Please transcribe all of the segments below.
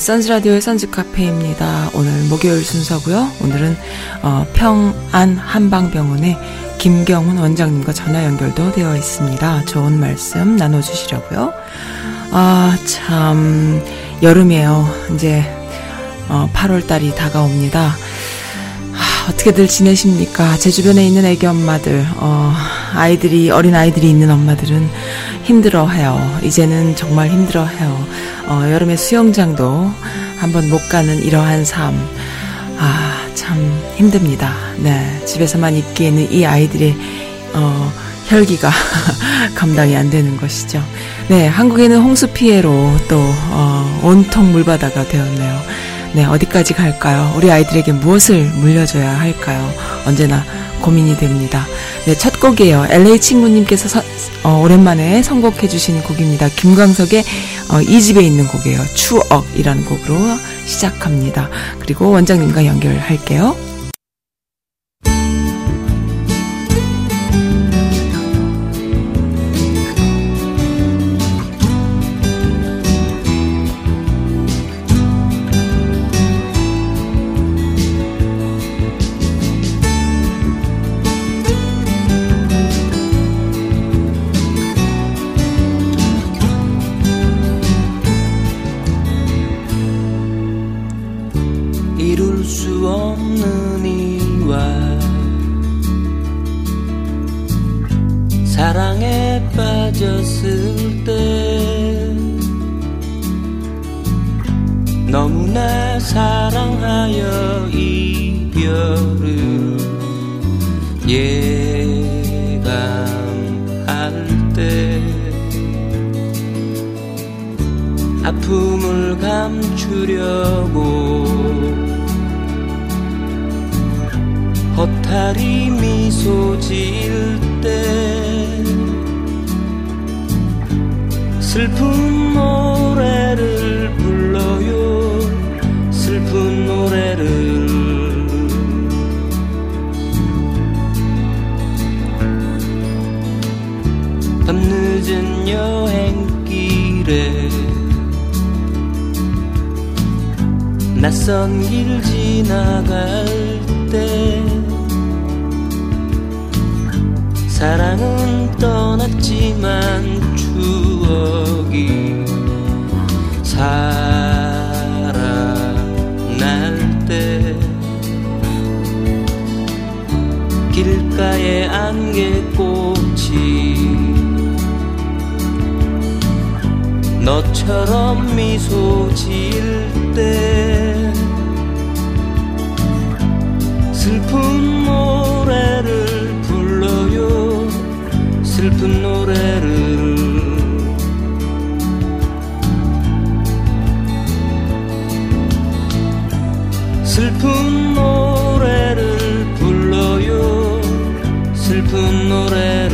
선즈라디오의 선즈카페입니다. 오늘 목요일 순서고요. 오늘은 어, 평안 한방병원의 김경훈 원장님과 전화 연결도 되어 있습니다. 좋은 말씀 나눠주시려고요. 아, 참, 여름이에요. 이제, 어, 8월 달이 다가옵니다. 아, 어떻게들 지내십니까? 제 주변에 있는 애기 엄마들, 어, 아이들이, 어린 아이들이 있는 엄마들은 힘들어 해요. 이제는 정말 힘들어 해요. 어, 여름에 수영장도 한번 못 가는 이러한 삶. 아, 참 힘듭니다. 네. 집에서만 있기에는 이 아이들의, 어, 혈기가 감당이 안 되는 것이죠. 네. 한국에는 홍수 피해로 또, 어, 온통 물바다가 되었네요. 네. 어디까지 갈까요? 우리 아이들에게 무엇을 물려줘야 할까요? 언제나 고민이 됩니다. 네, 첫 곡이에요. LA 친구님께서 서, 어, 오랜만에 선곡해 주신 곡입니다. 김광석의 어, 이 집에 있는 곡이에요. 추억이라는 곡으로 시작합니다. 그리고 원장님과 연결할게요. 보려고. 허탈이 미소 지을 때 슬픔 낯선 길 지나갈 때 사랑은 떠났지만 추억이 살아날 때 길가에 안개꽃이 너처럼 미소 지을 때 슬픈 노래를 불러요. 슬픈 노래를. 슬픈 노래를 불러요. 슬픈 노래를.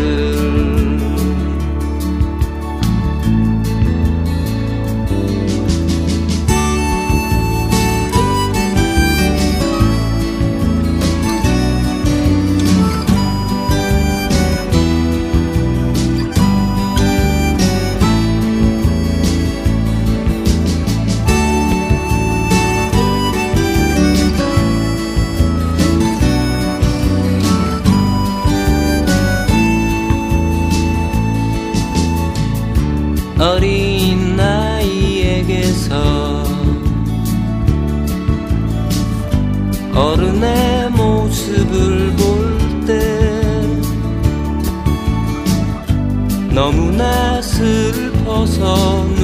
너무나 슬퍼서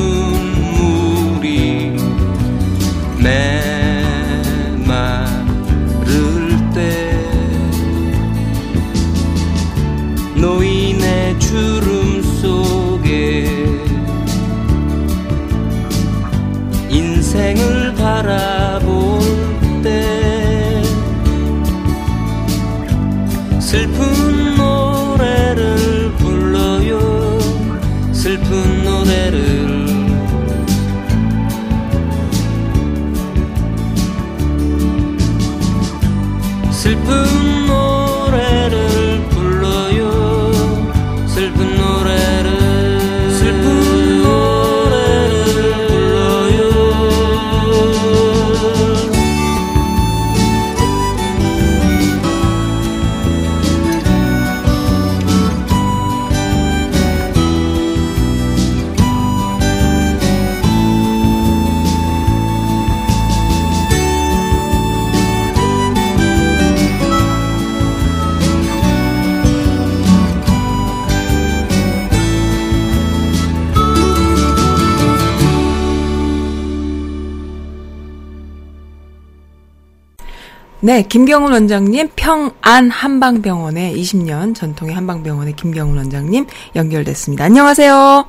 네, 김경훈 원장님 평안 한방병원의 20년 전통의 한방병원의 김경훈 원장님 연결됐습니다. 안녕하세요.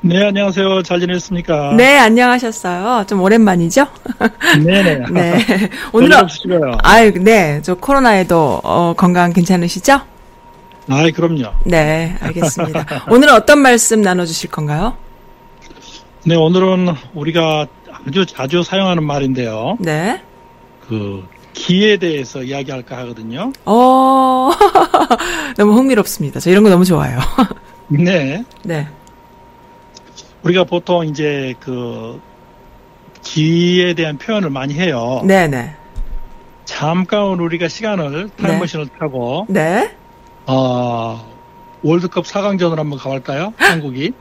네, 안녕하세요. 잘 지냈습니까? 네, 안녕하셨어요. 좀 오랜만이죠? 네네. 네. 오늘은 오늘은 없으시고요. 아유, 네. 저 코로나에도 어, 건강 괜찮으시죠? 아이, 그럼요. 네, 알겠습니다. 오늘은 어떤 말씀 나눠 주실 건가요? 네, 오늘은 우리가 아주 자주 사용하는 말인데요. 네. 그 기에 대해서 이야기할까 하거든요. 어. 너무 흥미롭습니다. 저 이런 거 너무 좋아요. 네. 네. 우리가 보통 이제 그 기에 대한 표현을 많이 해요. 네, 네. 잠깐 우리가 시간을 타임머신을 타고 네. 어 월드컵 4강전으로 한번 가볼까요? 한국이.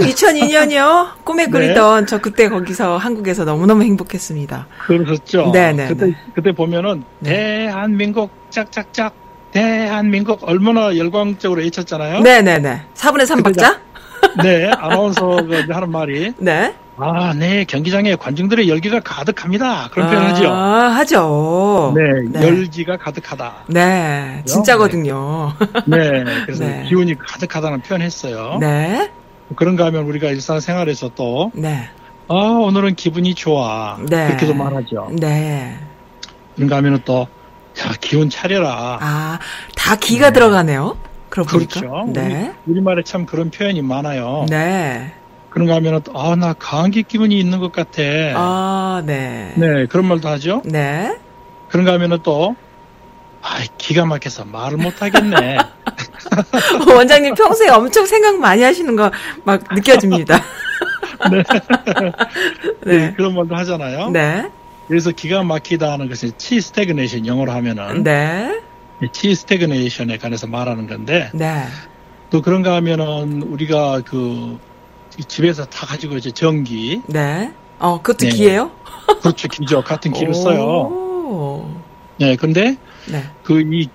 2002년이요. 꿈에 네. 그리던 저 그때 거기서 한국에서 너무너무 행복했습니다. 그러셨죠? 네네, 그때, 네. 그때 보면은, 네. 대한민국, 짝짝짝, 대한민국, 얼마나 열광적으로 외쳤잖아요? 네, 네, 네. 4분의 3박자? 네, 아나운서가 이제 하는 말이, 네. 아, 네, 경기장에 관중들의 열기가 가득합니다. 그런 표현 하죠. 아, 하죠. 네, 네. 열기가 가득하다. 네, 진짜거든요. 네, 그래서 네. 기운이 가득하다는 표현 했어요. 네. 그런가 하면 우리가 일상생활에서 또, 네. 아, 오늘은 기분이 좋아. 네. 그렇게도 말하죠. 네. 그런가 하면은 또, 야, 기운 차려라. 아, 다 기가 들어가네요. 그러고 보니까. 그렇죠. 네. 우리, 우리말에 참 그런 표현이 많아요. 네. 그런가 하면은 또, 아, 나 감기 기분이 있는 것 같아. 아, 네. 네, 그런 말도 하죠. 네. 그런가 하면은 또, 아, 기가 막혀서 말을 못 하겠네. 원장님 평소에 엄청 생각 많이 하시는 거 막 느껴집니다. 네, 네. 그런 말도 하잖아요. 네. 그래서 기가 막히다 하는 것이 qi stagnation 영어로 하면은 네. qi stagnation에 관해서 말하는 건데 네. 또 그런가 하면은 우리가 그 집에서 다 가지고 이제 전기 네. 어, 그것도 네. 기예요? 그렇죠 기죠 같은 기를 써요. 오. 네, 근데 네. 그이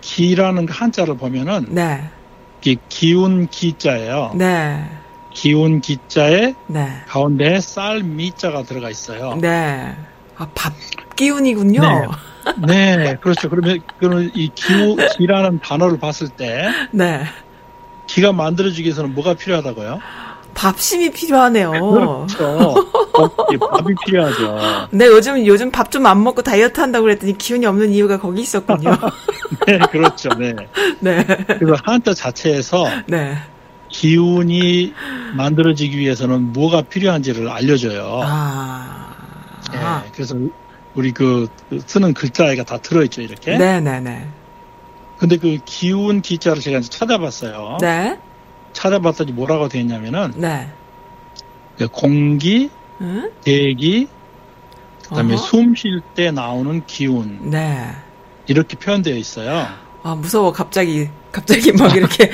기라는 그 한자를 보면은 네. 이게 기운 기자예요. 네. 기운 기자에 네. 가운데 쌀 미자가 들어가 있어요. 네. 아, 밥 기운이군요. 네. 네, 그렇죠. 그러면 그러면 이 기우 기라는 단어를 봤을 때 네. 기가 만들어지기 위해서는 뭐가 필요하다고요? 밥심이 필요하네요. 그렇죠. 어, 이 밥이 필요하죠. 네, 요즘 요즘 밥 좀 안 먹고 다이어트 한다고 그랬더니 기운이 없는 이유가 거기 있었군요. 네, 그렇죠. 네. 네. 그래서 한자 자체에서 네. 기운이 만들어지기 위해서는 뭐가 필요한지를 알려줘요. 아. 네, 그래서 우리 그 쓰는 글자가 다 들어있죠, 이렇게. 네, 네, 네. 근데 그 기운 기자를 제가 이제 찾아봤어요. 네. 찾아봤더니 뭐라고 되어 있냐면은 네. 그 공기, 응? 대기, 그다음에. 숨 쉴 때 나오는 기운 네. 이렇게 표현되어 있어요. 아, 무서워. 갑자기, 갑자기 막 이렇게,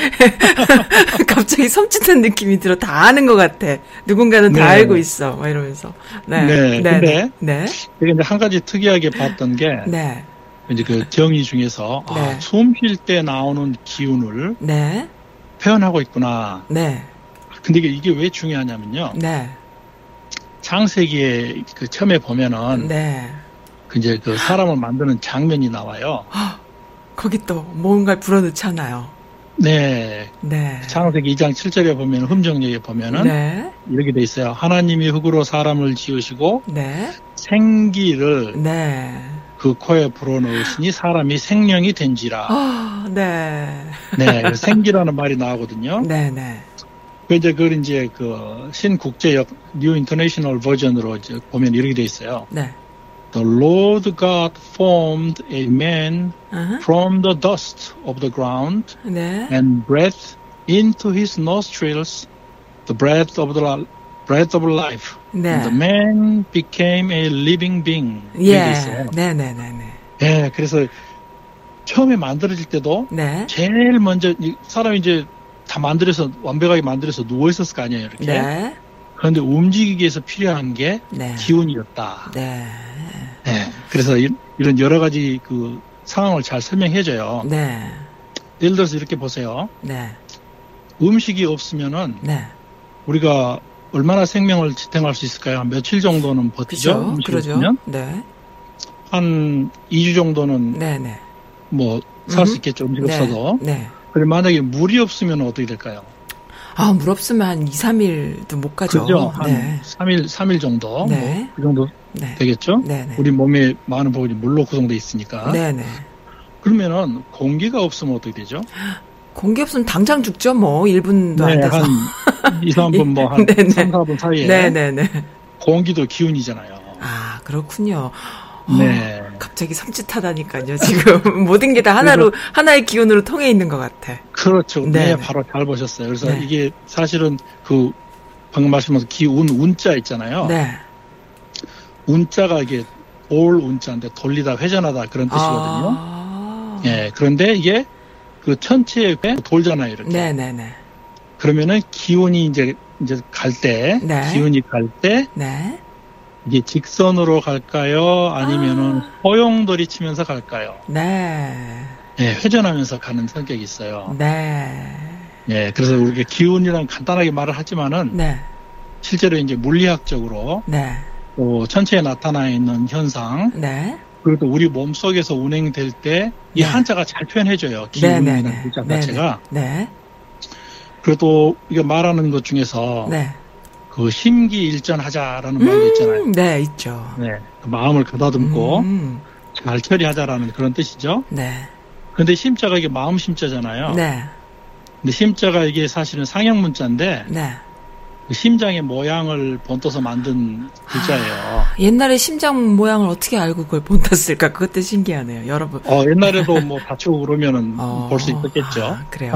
갑자기 섬찟한 느낌이 들어. 다 아는 것 같아. 누군가는 다 네. 알고 있어. 막 이러면서. 네. 네, 네. 근데 네. 이게 이제 한 가지 특이하게 봤던 게 네. 이제 그 정의 중에서 네. 아, 숨 쉴 때 나오는 기운을 네. 표현하고 있구나. 네. 근데 이게, 이게 왜 중요하냐면요. 네. 창세기에 그 처음에 보면은 네. 그 이제 그 사람을 만드는 장면이 나와요. 거기 또 뭔가를 불어넣잖아요. 네. 네. 창세기 2장 7절에 보면 흠정역에 보면은 네. 이렇게 돼 있어요. 하나님이 흙으로 사람을 지으시고 네. 생기를 네. 그 코에 불어넣으시니 사람이 생명이 된지라. 아, 네. 네, 생기라는 말이 나오거든요. 네, 네. 그 이제 그걸 이제 그 신국제역 뉴 인터내셔널 버전으로 이제 보면 이렇게 돼 있어요. 네. The Lord God formed a man 어? from the dust of the ground 네. and breathed into his nostrils the breath of the breath of life. And the 네. man became a living being. 예. 네, 네, 네, 네. 예, 그래서 처음에 만들어질 때도 네. 제일 먼저 이 사람이 이제 다 만들어서 완벽하게 만들어서 누워 있었을 거 아니에요, 이렇게. 네. 그런데 움직이기 위해서 필요한 게 네. 기운이었다. 네. 예, 그래서 이- 이런 여러 가지 그 상황을 잘 설명해줘요. 네. 예를 들어서 이렇게 보세요. 네. 음식이 없으면은 네. 우리가 얼마나 생명을 지탱할 수 있을까요? 한 며칠 정도는 버티죠. 그죠? 음식이 그러죠. 네. 한 2주 정도는 네네. 뭐 살 수 있겠죠. 음식 네. 없어도. 네. 그리고 만약에 물이 없으면 어떻게 될까요? 아, 물 없으면 한 2, 3일도 못 가죠. 그죠? 한 네. 3일, 3일 정도. 네. 뭐, 그 정도 네. 되겠죠? 네네. 우리 몸에 많은 부분이 물로 구성되어 있으니까. 네네. 그러면은 공기가 없으면 어떻게 되죠? 공기 없으면 당장 죽죠, 뭐. 1분도 안 네, 돼서. 한 2, 3분 뭐 한 네네. 3, 4분 사이에 네네네. 공기도 기운이잖아요. 아, 그렇군요. 어, 네. 갑자기 섬찟하다니까요, 지금. 모든 게 다 하나로, 하나의 기운으로 통해 있는 것 같아. 그렇죠. 네. 네, 바로 잘 보셨어요. 그래서 네. 이게 사실은 그 방금 말씀하신 기운 운자 있잖아요. 네. 운자가 이게 올 운자인데 돌리다 회전하다 그런 뜻이거든요. 아. 예. 그런데 이게 그 천체에 돌잖아 요, 이렇게. 네네네. 그러면은 기운이 이제 이제 갈 때, 네. 기운이 갈 때 네. 이게 직선으로 갈까요? 아니면은 아. 허용돌이 치면서 갈까요? 네. 예, 회전하면서 가는 성격이 있어요. 네. 예, 그래서 우리가 기운이랑 간단하게 말을 하지만은 네. 실제로 이제 물리학적으로 네. 또 천체에 나타나 있는 현상 네. 그리고 또 우리 몸 속에서 운행될 때이 네. 한자가 잘 표현해줘요. 네. 네. 기운이라는 네. 글자 네. 자체가. 네. 그리고 또 이게 말하는 것 중에서 네. 그 심기일전하자라는 말도 있잖아요. 음, 네, 있죠. 네, 그 마음을 가다듬고 음, 잘 처리하자라는 그런 뜻이죠. 네. 근데 심자가 이게 마음 심자잖아요. 네. 근데 심자가 이게 사실은 상형 문자인데 네. 그 심장의 모양을 본떠서 만든 글자예요. 옛날에 심장 모양을 어떻게 알고 그걸 본땄을까? 그것도 신기하네요, 여러분. 어, 옛날에도 뭐 다치고 그러면은 어, 볼수 있었겠죠. 아, 그래요.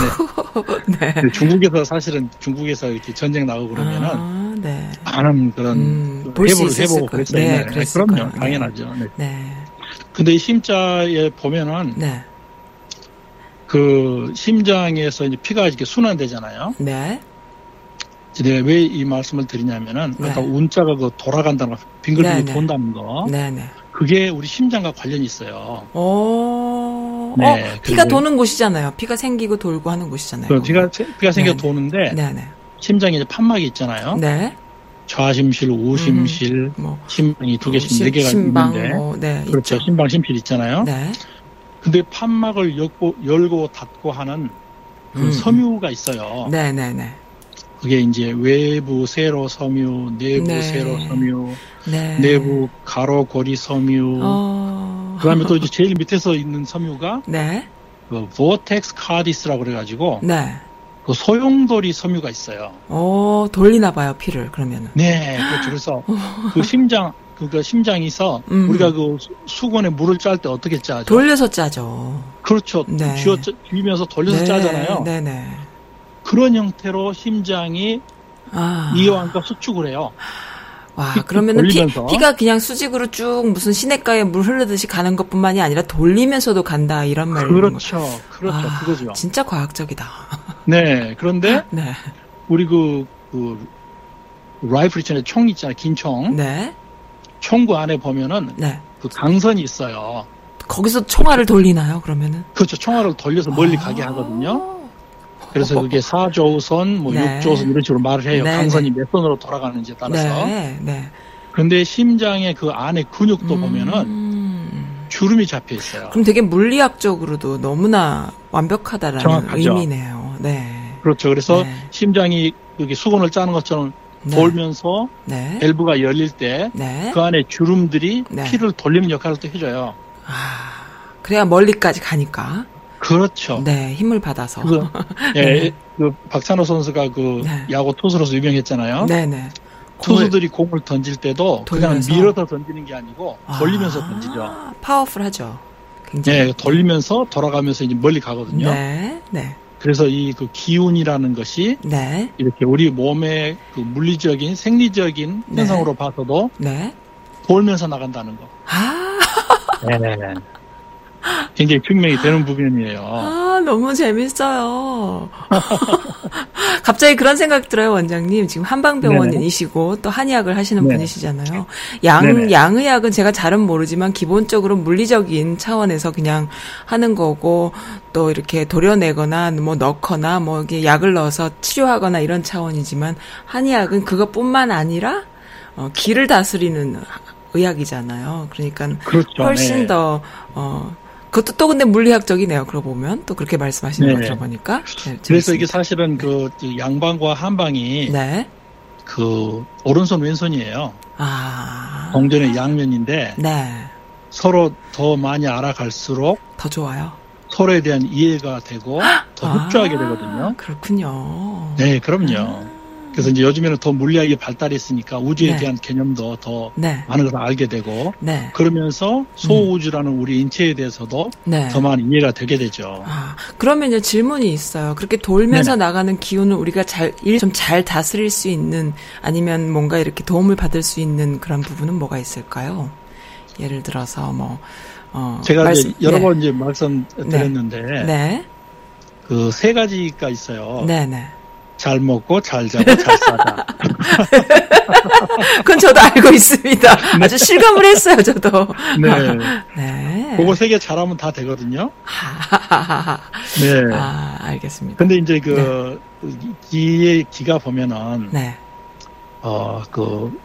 네. 근데 중국에서 사실은 중국에서 이렇게 전쟁 나고 그러면은 아, 네. 많은 그런 음, 그 볼수 해보를 해보고. 그랬어요. 네. 그랬을 그럼요. 당연하죠. 네. 네. 근데 이 심자에 보면은 네. 그 심장에서 이제 피가 이렇게 순환되잖아요. 네. 내가 왜이 말씀을 드리냐면은 네. 아까 운자가 그 돌아간다는 거, 빙글빙글 네, 네. 돈다는 거, 네, 네. 그게 우리 심장과 관련이 있어요. 어, 네, 어, 피가 그리고- 도는 곳이잖아요. 피가 생기고 돌고 하는 곳이잖아요. 그 피가 피가 생겨 네, 네. 도는데 네, 네. 심장에 이제 판막이 있잖아요. 네. 좌심실, 우심실, 뭐, 심방이 두 개씩 네 심- 개가 심방, 있는데 뭐, 네. 그렇죠. 있죠. 심방, 심실 있잖아요. 네. 근데 판막을 열고, 열고 닫고 하는 그 음, 섬유가 있어요. 네, 네, 네. 그게 이제 외부 세로 섬유, 내부 네. 세로 섬유, 네. 내부 가로 고리 섬유. 어. 그다음에 또 이제 제일 밑에서 있는 섬유가 네. 그 vortex cardis라고 그래가지고 네. 그 소용돌이 섬유가 있어요. 어, 돌리나 봐요, 피를, 그러면은. 네, 그렇죠. 그래서 그 심장, 그니까 심장에서 음. 우리가 그 수- 수건에 물을 짤 때 어떻게 짜죠? 돌려서 짜죠. 그렇죠. 네. 쥐어 짜- 쥐면서 돌려서 네, 짜잖아요. 네네. 그런 형태로 심장이 아. 이완과 수축을 해요. 와, 피- 그러면은 피. 피가 그냥 수직으로 쭉 무슨 시냇가에 물 흐르듯이 가는 것 뿐만이 아니라 돌리면서도 간다, 이런 말인. 그렇죠. 그렇죠. 아, 그거죠. 진짜 과학적이다. 네. 그런데 네. 우리 그, 그, 라이플 있잖아요. 총 있잖아요. 긴 총. 네. 총구 안에 보면은 네. 그 강선이 있어요. 거기서 총알을 돌리나요, 그러면은? 그렇죠. 총알을 돌려서 멀리 가게 아. 하거든요. 그래서 그게 4조선, 뭐 네. 6조선 이런 식으로 말을 해요. 네, 강선이 몇 선으로 돌아가는지에 따라서. 네, 네. 그런데 심장의 그 안에 근육도 보면은 음. 주름이 잡혀 있어요. 그럼 되게 물리학적으로도 너무나 완벽하다라는 정확하죠. 의미네요. 네. 그렇죠. 그래서 네. 심장이 여기 수건을 짜는 것처럼 네. 돌면서 네. 밸브가 열릴 때그 네. 안에 주름들이 네. 피를 돌리는 역할을 또 해줘요. 아, 그래야 멀리까지 가니까. 그렇죠. 네, 힘을 받아서. 그래서 예, 네. 그 박찬호 선수가 그 네. 야구 투수로서 유명했잖아요. 네, 네. 투수들이 공을 던질 때도 그냥 돌려서? 밀어서 던지는 게 아니고 돌리면서 아, 던지죠. 파워풀하죠. 굉장히. 예, 돌리면서 돌아가면서 이제 멀리 가거든요. 네, 네, 그래서 이 그 기운이라는 것이 네, 이렇게 우리 몸의 그 물리적인 생리적인 네. 현상으로 봐서도 네. 돌면서 나간다는 거. 아, 네. 굉장히 증명이 되는 부분이에요. 아, 너무 재밌어요. 갑자기 그런 생각 들어요, 원장님. 지금 한방병원이시고 또 한의학을 하시는 네. 분이시잖아요. 양, 네네. 양의학은 제가 잘은 모르지만 기본적으로 물리적인 차원에서 그냥 하는 거고 또 이렇게 도려내거나 뭐 넣거나 뭐 이게 약을 넣어서 치료하거나 이런 차원이지만 한의학은 그것뿐만 아니라 어, 기를 다스리는 의학이잖아요. 그러니까 그렇죠. 훨씬 네. 더 어. 그것도 또 근데 물리학적이네요. 그러고 보면 또 그렇게 말씀하시는 네. 거 들어보니까. 네, 그래서 이게 사실은 그 양방과 한방이 네. 그 오른손 왼손이에요. 아. 공전의 양면인데 네. 서로 더 많이 알아갈수록 더 좋아요. 서로에 대한 이해가 되고 더 아, 되거든요. 그렇군요. 네, 그럼요. 아. 그래서 이제 요즘에는 더 물리학이 발달했으니까 우주에 네. 대한 개념도 더 네. 많은 것을 알게 되고 네. 그러면서 소우주라는 음. 우리 인체에 대해서도 네. 더 많이 이해가 되게 되죠. 아, 그러면 이제 질문이 있어요. 그렇게 돌면서 네네. 나가는 기운을 우리가 잘, 일 좀 잘 다스릴 수 있는 아니면 뭔가 이렇게 도움을 받을 수 있는 그런 부분은 뭐가 있을까요? 예를 들어서 뭐, 어, 제가 말씀, 이제 여러 네. 번 이제 말씀드렸는데 네. 그세 가지가 있어요. 네네. 잘 먹고 잘 자고 잘 사자. 그건 저도 알고 있습니다. 네. 아주 실감을 했어요, 저도. 네. 네. 그거 세 개 잘하면 다 되거든요. 네. 아, 알겠습니다. 근데 이제 그, 네. 기의 기가 보면은, 네. 어, 그,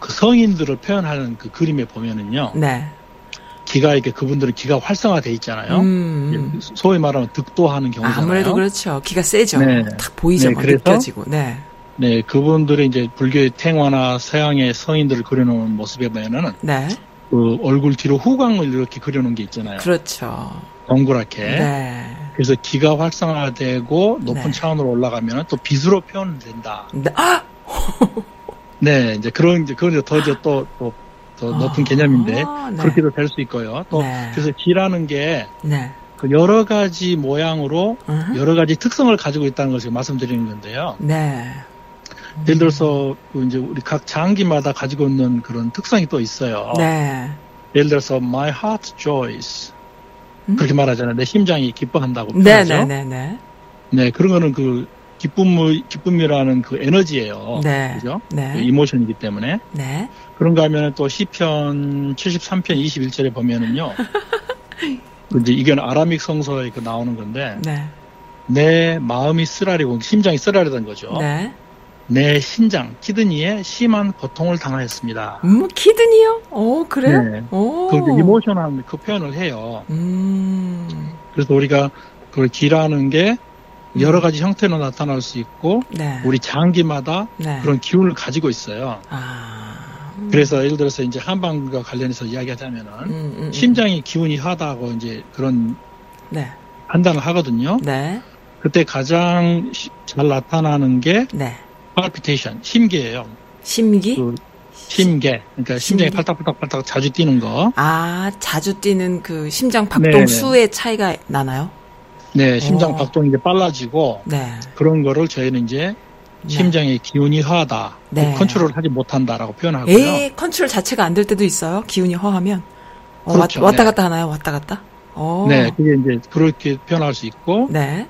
그 성인들을 표현하는 그 그림에 보면은요. 네. 기가 이렇게 그분들은 기가 활성화돼 있잖아요. 음, 음. 소위 말하면 득도하는 경우잖아요. 아무래도 그렇죠. 기가 세죠. 네. 딱 보이죠. 네, 그래서, 느껴지고. 네. 네, 그분들의 이제 불교의 탱화나 서양의 성인들을 그려놓은 모습에 보면은 네. 그 얼굴 뒤로 후광을 이렇게 그려놓은 게 있잖아요. 그렇죠. 동그랗게. 네. 그래서 기가 활성화되고 높은 네. 차원으로 올라가면 또 빛으로 표현된다. 네. 아! 네, 이제 그런 이제 더 이제 또, 또 더 높은 아, 개념인데 네. 그렇게도 될 수 있고요. 또 네. 그래서 기라는 게 네. 그 여러 가지 모양으로 uh-huh. 여러 가지 특성을 가지고 있다는 것을 말씀드리는 건데요. 네. 예를 들어서 그 이제 우리 각 장기마다 가지고 있는 그런 특성이 또 있어요. 네. 예를 들어서 my heart joys 음? 그렇게 말하잖아요. 내 심장이 기뻐한다고 네, 표현하죠. 네, 네, 네. 네, 그런 거는 그 기쁨 기쁨이라는 그 에너지예요. 네. 그죠? 네. 그 이모션이기 때문에. 네. 그런가 하면 또 시편 73편 21절에 보면은요. 그 이제 이건 아람익 성서에 그 나오는 건데. 네. 내 마음이 쓰라리고 심장이 쓰라리던 거죠. 네. 내 신장 키드니에 심한 고통을 당하였습니다. 음, 키드니요? 오, 그래요? 네. 오. 그 이모션한 그 표현을 해요. 음. 그래서 우리가 그걸 기라는 게 여러 가지 형태로 나타날 수 있고 네. 우리 장기마다 네. 그런 기운을 가지고 있어요. 아, 음. 그래서 예를 들어서 이제 한방과 관련해서 이야기하자면은 음, 음, 음. 심장이 기운이 하다고 이제 그런 네. 판단을 하거든요. 네. 그때 가장 잘 나타나는 게 네. palpitation, 심계예요. 심기? 그 심계. 그러니까 심장이 심기? 팔딱팔딱팔딱 자주 뛰는 거. 아, 자주 뛰는 그 심장 박동 네네. 수의 차이가 나나요? 네, 심장 오. 박동이 이제 빨라지고 네. 그런 거를 저희는 이제 네. 심장의 기운이 허하다, 네. 컨트롤을 하지 못한다라고 표현하고요. 에 컨트롤 자체가 안 될 때도 있어요. 기운이 허하면 어, 그렇죠. 왔, 다 네. 갔다 하나요? 왔다 갔다? 오. 네, 그게 이제 그렇게 표현할 수 있고. 네.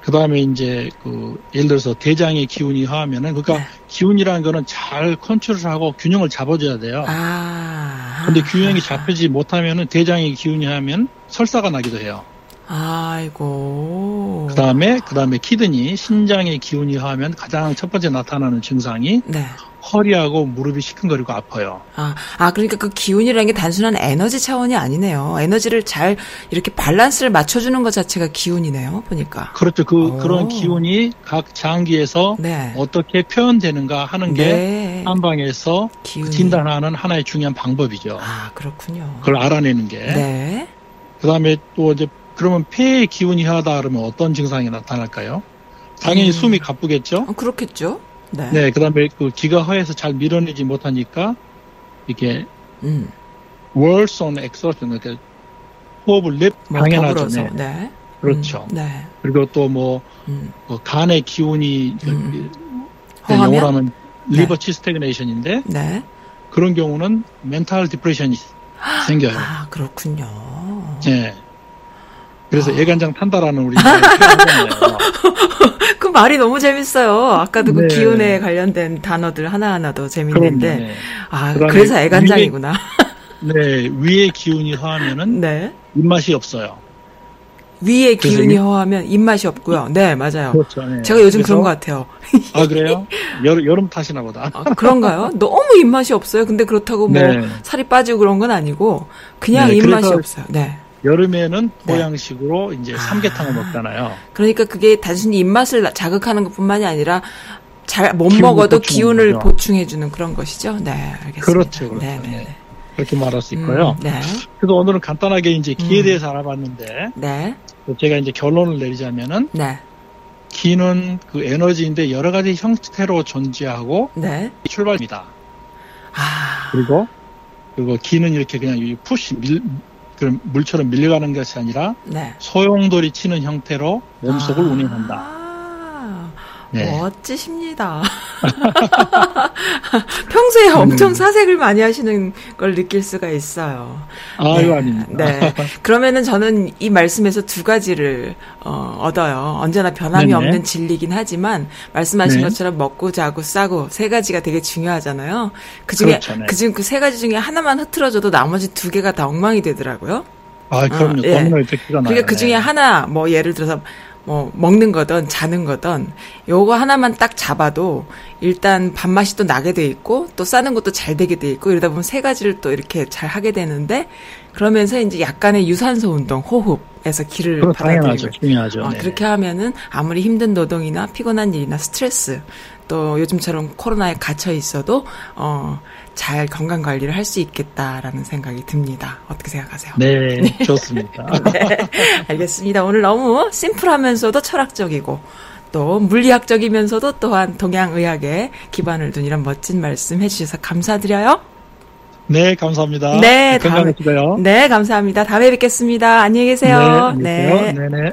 그 다음에 이제 그 예를 들어서 대장의 기운이 허하면은 그러니까 네. 기운이라는 거는 잘 컨트롤하고 균형을 잡아줘야 돼요. 아. 근데 균형이 잡히지 못하면은 대장의 기운이 하면 설사가 나기도 해요. 아이고. 그 다음에, 그 다음에 키드니, 신장의 기운이 하면 가장 첫 번째 나타나는 증상이 네. 허리하고 무릎이 시큰거리고 아파요. 아, 아, 그러니까 그 기운이라는 게 단순한 에너지 차원이 아니네요. 에너지를 잘 이렇게 밸런스를 맞춰주는 것 자체가 기운이네요, 보니까. 그렇죠. 그, 오. 그런 기운이 각 장기에서 네. 어떻게 표현되는가 하는 게 네. 한방에서 기운이. 진단하는 하나의 중요한 방법이죠. 아, 그렇군요. 그걸 알아내는 게. 네. 그 다음에 또 이제 그러면 폐의 기운이 하다 그러면 어떤 증상이 나타날까요? 당연히 음. 숨이 가쁘겠죠? 어, 그렇겠죠. 네. 네, 그 다음에 그 기가 허해서 잘 밀어내지 못하니까 이게 음. worse on exhaustion, 그러니까 호흡을 냅 뭐, 당연하죠. 네. 네. 그렇죠. 음, 네. 그리고 또뭐 음. 뭐 간의 기운이 음. 그 영어로 하면 liver qi stagnation인데 네. 그런 경우는 mental depression이 생겨요. 아, 그렇군요. 네. 그래서 아. 애간장 탄다라는 우리 그 말이 너무 재밌어요. 아까도 그 네. 기운에 관련된 단어들 하나하나도 재밌는데 네. 아 그래서 애간장이구나. 위에, 네 위에 기운이 허하면은 네. 입맛이 없어요. 위에 기운이 허하면 입맛이 없고요. 네, 맞아요. 그렇죠. 네. 제가 요즘 그래서, 그런 것 같아요. 아, 그래요? 여름, 여름 탓이나 보다. 아, 그런가요? 너무 입맛이 없어요. 근데 그렇다고 뭐 네. 살이 빠지고 그런 건 아니고 그냥 네, 입맛이 없어요. 네. 여름에는 보양식으로 네. 이제 삼계탕을 아, 먹잖아요. 그러니까 그게 단순히 입맛을 자극하는 것뿐만이 아니라 잘 못 먹어도 기운을 거죠. 보충해주는 그런 것이죠. 네, 알겠습니다. 그렇죠, 그렇죠. 네, 네, 네. 네. 그렇게 말할 수 있고요. 음, 네. 그래서 오늘은 간단하게 이제 기에 음. 대해서 알아봤는데, 네. 제가 이제 결론을 내리자면은, 네. 기는 그 에너지인데 여러 가지 형태로 존재하고 네. 출발입니다. 아. 그리고 그리고 기는 이렇게 그냥 푸시 밀 물처럼 밀려가는 것이 아니라 네. 소용돌이 치는 형태로 몸속을 아. 운행한다. 네. 멋지십니다. 평소에 음. 엄청 사색을 많이 하시는 걸 느낄 수가 있어요. 아유, 네. 아닙니다. 네. 그러면은 저는 이 말씀에서 두 가지를, 어, 얻어요. 언제나 변함이 네네. 없는 진리긴 하지만, 말씀하신 네. 것처럼 먹고 자고 싸고 세 가지가 되게 중요하잖아요. 그 중에, 그렇죠, 네. 그 중, 그세 가지 중에 하나만 흐트러져도 나머지 두 개가 다 엉망이 되더라고요. 아, 그럼요. 어, 예. 그러니까 그 중에 네. 하나, 뭐, 예를 들어서, 뭐 먹는 거든 자는 거든 요거 하나만 딱 잡아도 일단 밥맛이 또 나게 돼 있고 또 싸는 것도 잘 되게 돼 있고 이러다 보면 세 가지를 또 이렇게 잘 하게 되는데 그러면서 이제 약간의 유산소 운동, 호흡에서 길을 받아들이죠. 중요하죠. 어, 그렇게 하면은 아무리 힘든 노동이나 피곤한 일이나 스트레스 또 요즘처럼 코로나에 갇혀 있어도 어, 잘 건강 관리를 할 수 있겠다라는 생각이 듭니다. 어떻게 생각하세요? 네, 네. 좋습니다. 네, 알겠습니다. 오늘 너무 심플하면서도 철학적이고 또 물리학적이면서도 또한 동양의학에 기반을 둔 이런 멋진 말씀 해주셔서 감사드려요. 네, 감사합니다. 네, 건강하시고요. 네, 감사합니다. 다음에 뵙겠습니다. 안녕히 계세요. 네, 네.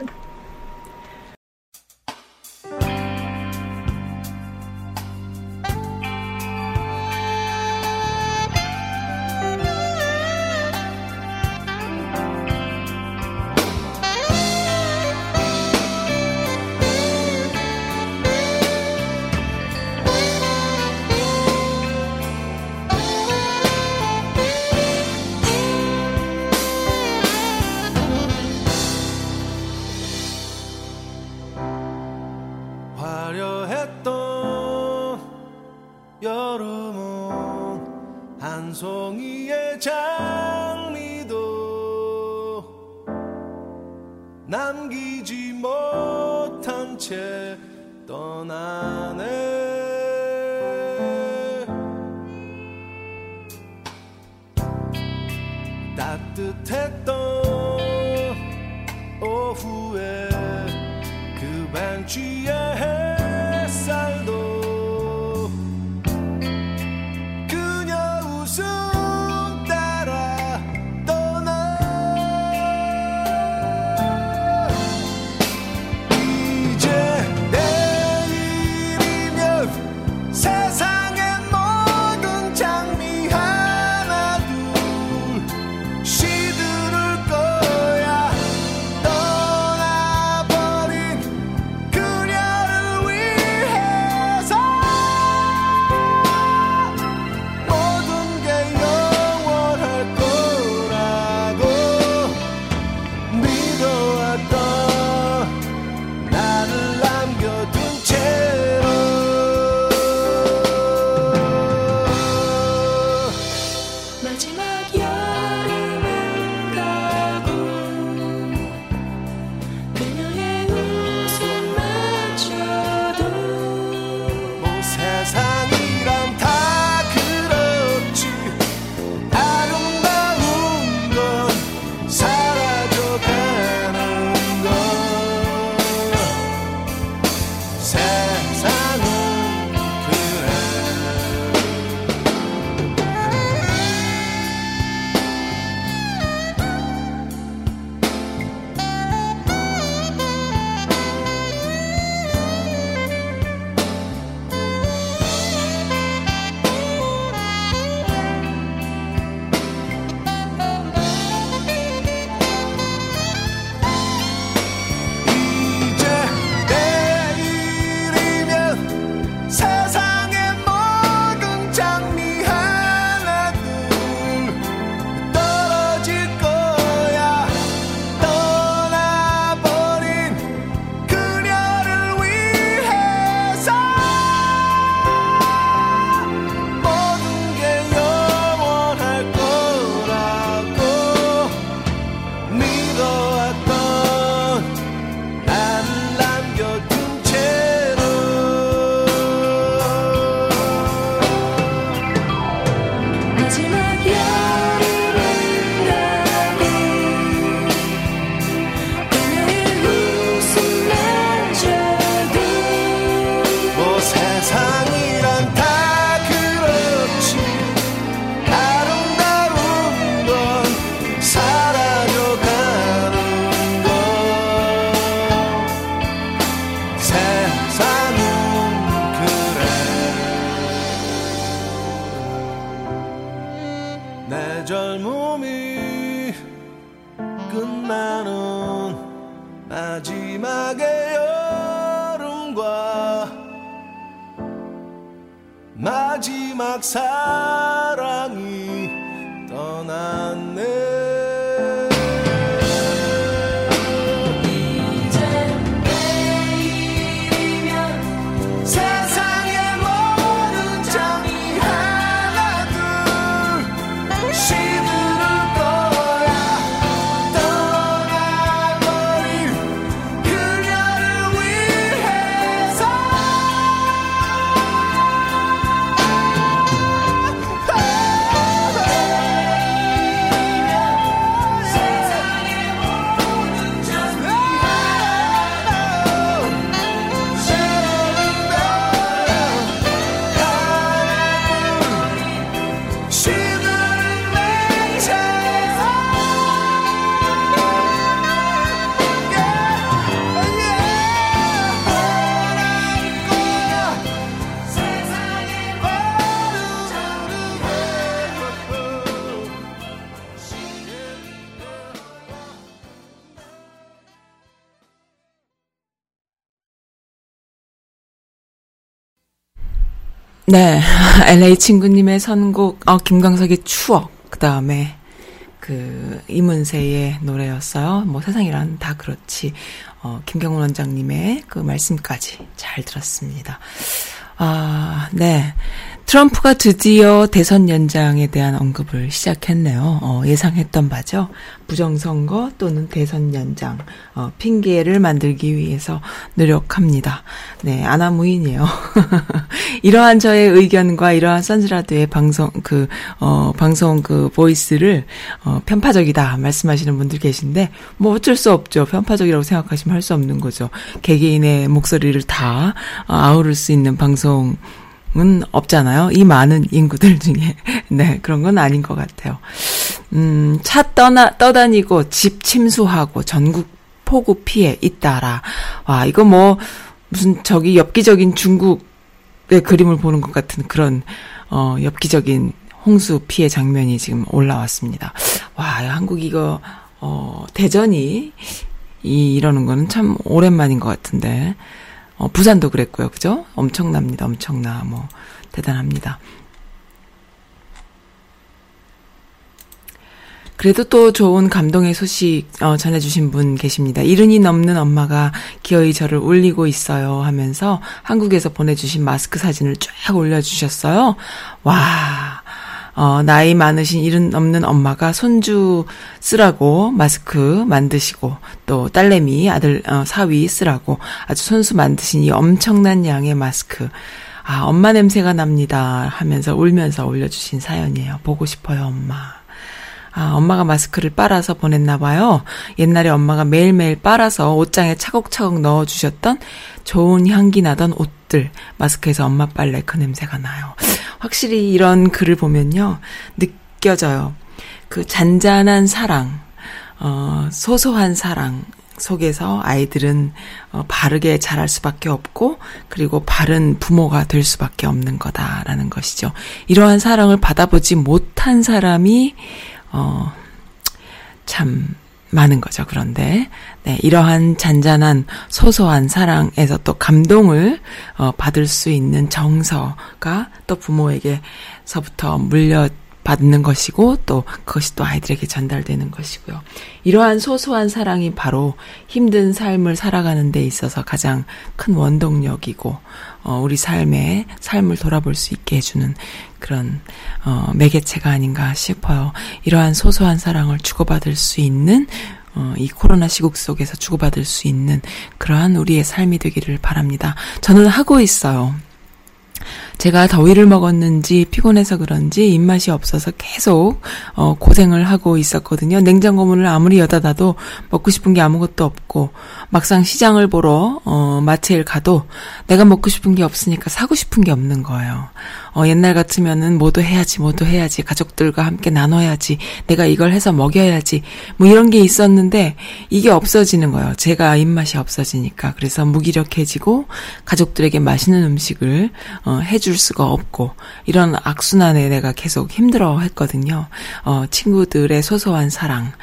fouet que ben tu es. 네. LA 친구님의 선곡, 어, 김광석의 추억. 그 다음에, 그, 이문세의 노래였어요. 뭐 세상이란 다 그렇지. 어, 김경훈 원장님의 그 말씀까지 잘 들었습니다. 아, 네. 트럼프가 드디어 대선 연장에 대한 언급을 시작했네요. 어, 예상했던 바죠. 부정선거 또는 대선 연장, 어, 핑계를 만들기 위해서 노력합니다. 네, 아나무인이에요. 이러한 저의 의견과 이러한 선즈라드의 방송, 그, 어, 방송 그 보이스를, 어, 편파적이다 말씀하시는 분들 계신데, 뭐 어쩔 수 없죠. 편파적이라고 생각하시면 할 수 없는 거죠. 개개인의 목소리를 다 어, 아우를 수 있는 방송, 은 없잖아요. 이 많은 인구들 중에. 네, 그런 건 아닌 것 같아요. 음, 차 떠나, 떠다니고 집 침수하고 전국 폭우 피해 잇따라. 와, 이거 뭐, 무슨 저기 엽기적인 중국의 그림을 보는 것 같은 그런, 어, 엽기적인 홍수 피해 장면이 지금 올라왔습니다. 와, 한국 이거, 어, 대전이, 이, 이러는 거는 참 오랜만인 것 같은데. 어, 부산도 그랬고요. 그죠? 엄청납니다. 엄청나. 뭐, 대단합니다. 그래도 또 좋은 감동의 소식 어, 전해주신 분 계십니다. 이른이 넘는 엄마가 기어이 저를 울리고 있어요 하면서 한국에서 보내주신 마스크 사진을 쫙 올려주셨어요. 와, 어, 나이 많으신 일은 넘는 엄마가 손주 쓰라고 마스크 만드시고 또 딸내미 아들 어, 사위 쓰라고 아주 손수 만드신 이 엄청난 양의 마스크 아 엄마 냄새가 납니다 하면서 울면서 올려주신 사연이에요. 보고 싶어요 엄마. 아, 엄마가 마스크를 빨아서 보냈나 봐요. 옛날에 엄마가 매일매일 빨아서 옷장에 차곡차곡 넣어주셨던 좋은 향기 나던 옷들. 마스크에서 엄마 빨래 그 냄새가 나요. 확실히 이런 글을 보면요. 느껴져요. 그 잔잔한 사랑, 어, 소소한 사랑 속에서 아이들은 어, 바르게 자랄 수밖에 없고, 그리고 바른 부모가 될 수밖에 없는 거다라는 것이죠. 이러한 사랑을 받아보지 못한 사람이, 어, 참, 많은 거죠. 그런데 네, 이러한 잔잔한 소소한 사랑에서 또 감동을 어, 받을 수 있는 정서가 또 부모에게서부터 물려 받는 것이고 또 그것이 또 아이들에게 전달되는 것이고요. 이러한 소소한 사랑이 바로 힘든 삶을 살아가는 데 있어서 가장 큰 원동력이고 어, 우리 삶의 삶을 돌아볼 수 있게 해 주는 그런 어, 매개체가 아닌가 싶어요. 이러한 소소한 사랑을 주고받을 수 있는 어, 이 코로나 시국 속에서 주고받을 수 있는 그러한 우리의 삶이 되기를 바랍니다. 저는 하고 있어요. 제가 더위를 먹었는지 피곤해서 그런지 입맛이 없어서 계속 어, 고생을 하고 있었거든요. 냉장고 문을 아무리 여닫아도 먹고 싶은 게 아무것도 없고 막상 시장을 보러 어, 마트에 가도 내가 먹고 싶은 게 없으니까 사고 싶은 게 없는 거예요. 어, 옛날 같으면은 뭐도 해야지, 뭐도 해야지, 가족들과 함께 나눠야지, 내가 이걸 해서 먹여야지, 뭐 이런 게 있었는데, 이게 없어지는 거예요. 제가 입맛이 없어지니까. 그래서 무기력해지고, 가족들에게 맛있는 음식을, 어, 해줄 수가 없고, 이런 악순환에 내가 계속 힘들어 했거든요. 어, 친구들의 소소한 사랑,